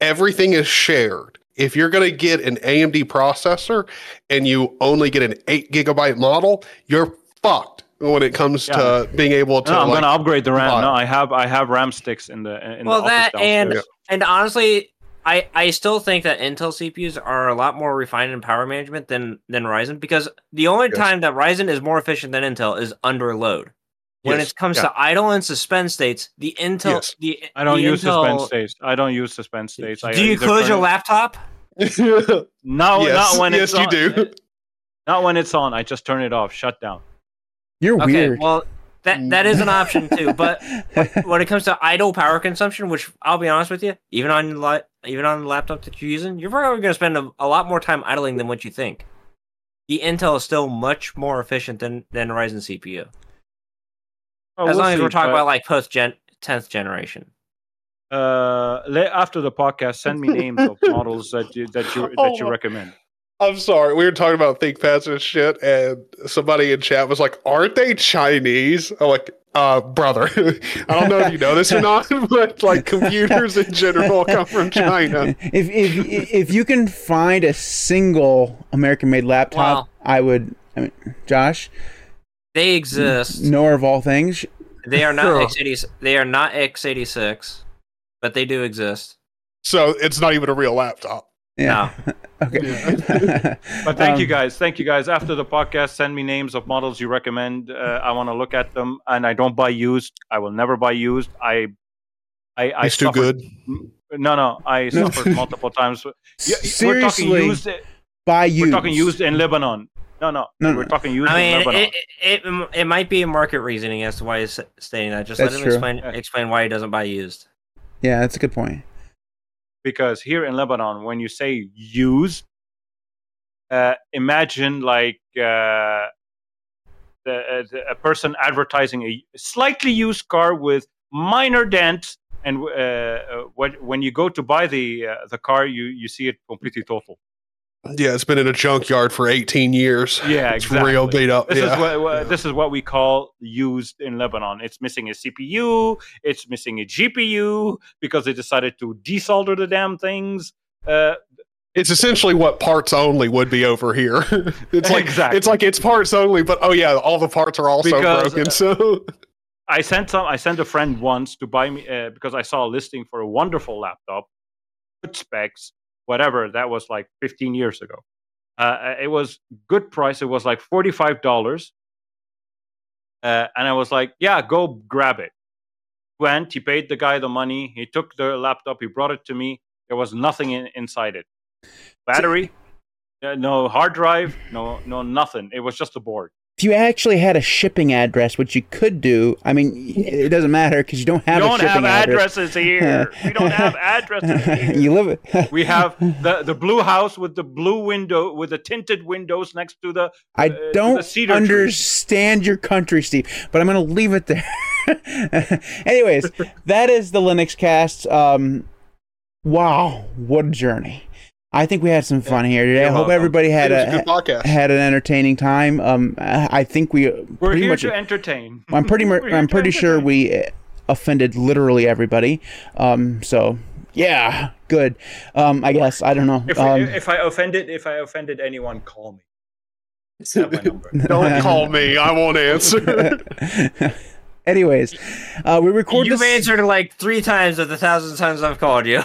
everything is shared. If you're going to get an AMD processor and you only get an eight gigabyte model, you're fucked when it comes to being able to. no, I'm like, gonna upgrade the RAM. file. No, I have I have RAM sticks in the in Well, the that office and downstairs. and honestly, I I still think that Intel CPUs are a lot more refined in power management than than Ryzen because the only Yes. time that Ryzen is more efficient than Intel is under load. When Yes, it comes yeah. to idle and suspend states, the Intel Yes. the I don't the use Intel, suspend states. I don't use suspend states. I Do you close turn your laptop? No, yes, not when yes, it's you on. do. Not when it's on. I just turn it off. Shut down. You're Okay, weird. well that that is an option too. But when it comes to idle power consumption, which I'll be honest with you, even on li- even on the laptop that you're using, you're probably going to spend a, a lot more time idling than what you think. The Intel is still much more efficient than than Ryzen CPU, Oh, as we'll long as we're talking but, about like post gen tenth generation. uh, after the podcast, send me names of models that you that you that you Oh. recommend. I'm sorry. We were talking about ThinkPads and shit, and somebody in chat was like, "Aren't they Chinese?" I'm like, "Uh, brother, I don't know if you know this or not, but like computers in general come from China." if if if you can find a single American-made laptop, Well- I would. I mean, Josh, They exist. knower of all things. They are not Sure. x80. They are not x86, but they do exist. So it's not even a real laptop. Yeah. okay. But thank you Um, guys. Thank you guys. After the podcast, send me names of models you recommend. Uh, I want to look at them, and I don't buy used. I will never buy used. I, I, I It's too good. No, no, I No. suffered multiple times. Seriously, we're talking used. buy used. We're talking used in Lebanon. No, no, No, we're no. talking used I in mean, Lebanon. it, it, it it might be a market reasoning as to why he's stating that. Just That's let him true. explain Yeah. explain why he doesn't buy used. Yeah, that's a good point. Because here in Lebanon, when you say used, uh, imagine like uh, the, uh, the, a person advertising a slightly used car with minor dents, and uh, uh, when you go to buy the uh, the car, you you see it completely total. Yeah, it's been in a junkyard for 18 years. Yeah, it's exactly. real beat up. This yeah. is what, what this is what we call used in Lebanon. It's missing a CPU, it's missing a GPU because they decided to desolder the damn things. Uh, It's essentially what parts only would be over here. it's like Exactly. it's like it's parts only, but oh yeah, all the parts are also Because, broken. uh, So I sent some. I sent a friend once to buy me uh, because I saw a listing for a wonderful laptop, good specs, whatever. That was like 15 years ago. Uh, it was good price. It was like 45 dollars, uh, and I was like, "Yeah, go grab it." Went. He paid the guy the money. He took the laptop. He brought it to me. There was nothing in, inside it. Battery, uh, no hard drive, no no nothing. It was just a board. If you actually had a shipping address, which you could do, I mean, it doesn't matter because you don't have we don't shipping have address. addresses here. we don't have addresses here. you live it. We have the, the blue house with the blue window with the tinted windows next to the. I uh, don't cedar tree. understand your country, Steve, but I'm going to leave it there. Anyways, that is the Linux cast. Um, wow, what a journey. I think we had some fun here today. I hope welcome. everybody had a a good had an entertaining time. Um, I I think we We're pretty here much. to entertain. I'm pretty mer- I'm pretty sure entertain. we uh, offended literally everybody. Um, so yeah, good. Um, I guess I don't know. If, Um, if I offended, if I offended anyone, call me. You have my number. Don't call me. I won't answer. Anyways, uh, we record You've this. answered like three times of the thousand times I've called you.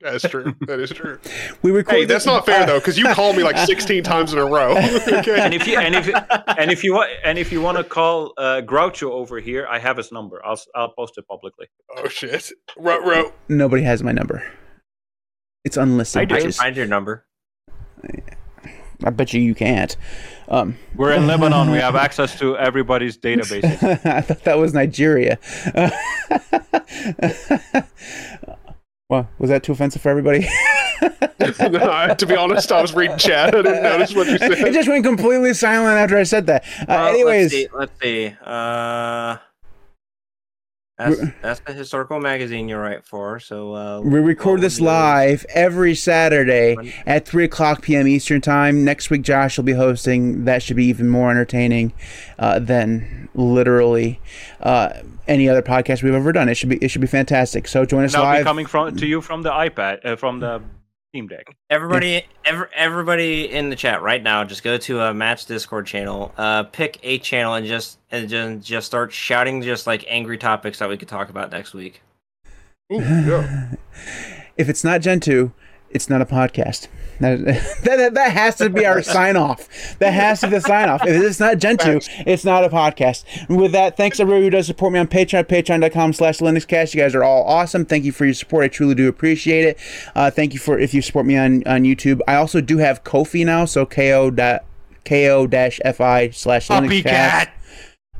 That's true. That is true. We record. Hey, that's not fair though, because you called me like 16 times in a row. okay. and if you and if and if you want and if you want to call uh, Groucho over here, I have his number. I'll s- I'll post it publicly. Oh shit. Row, row. Nobody has my number. It's unlisted. I do. I bitches. find your number. I bet you you can't. Um, We're in Lebanon. We have access to everybody's databases. I thought that was Nigeria. Well, was that too offensive for everybody? no, to be honest, I was reading chat. I didn't notice what you said. it just went completely silent after I said that. Uh, Well, anyways, let's see. Let's see. Uh, that's, We're- that's the historical magazine you write for. So uh, we record this we'll live every Saturday at 3 o'clock p.m. Eastern Time. Next week, Josh will be hosting. That should be even more entertaining uh, than literally uh, any other podcast we've ever done. It should be it should be fantastic. So join us And I'll be live. coming from to you from the iPad, uh, from the Steam Deck. Everybody, ever, everybody in the chat right now, just go to a match Discord channel, uh, pick a channel, and just and just, just start shouting just like angry topics that we could talk about next week. Ooh, yeah. if it's not Gentoo, it's not a podcast. That, that, that has to be our sign off. That has to be the sign off. If it's not Gentoo, it's not a podcast. And with that, thanks everybody who does support me on Patreon, patreon.com slash LinuxCast. You guys are all awesome. Thank you for your support. I truly do appreciate it. Uh, thank you for if you support me on, on YouTube. I also do have Kofi now, so ko dot ko dash fi slash LinuxCast.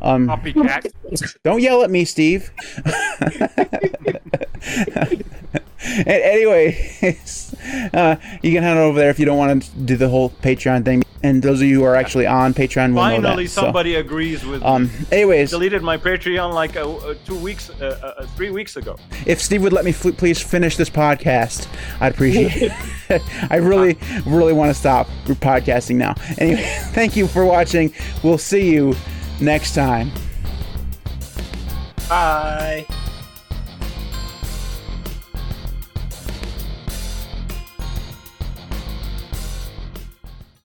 Um, Copycat. don't yell at me, Steve. and anyways, uh, you can head over there if you don't want to do the whole Patreon thing. And those of you who are actually on Patreon will know Finally, that. So, somebody agrees with me. um, anyways, Deleted my Patreon like uh, uh, two weeks, uh, uh, three weeks ago. if Steve would let me f- please finish this podcast, I'd appreciate it. I really, really want to stop podcasting now. Anyway, thank you for watching. We'll see you next time. Bye.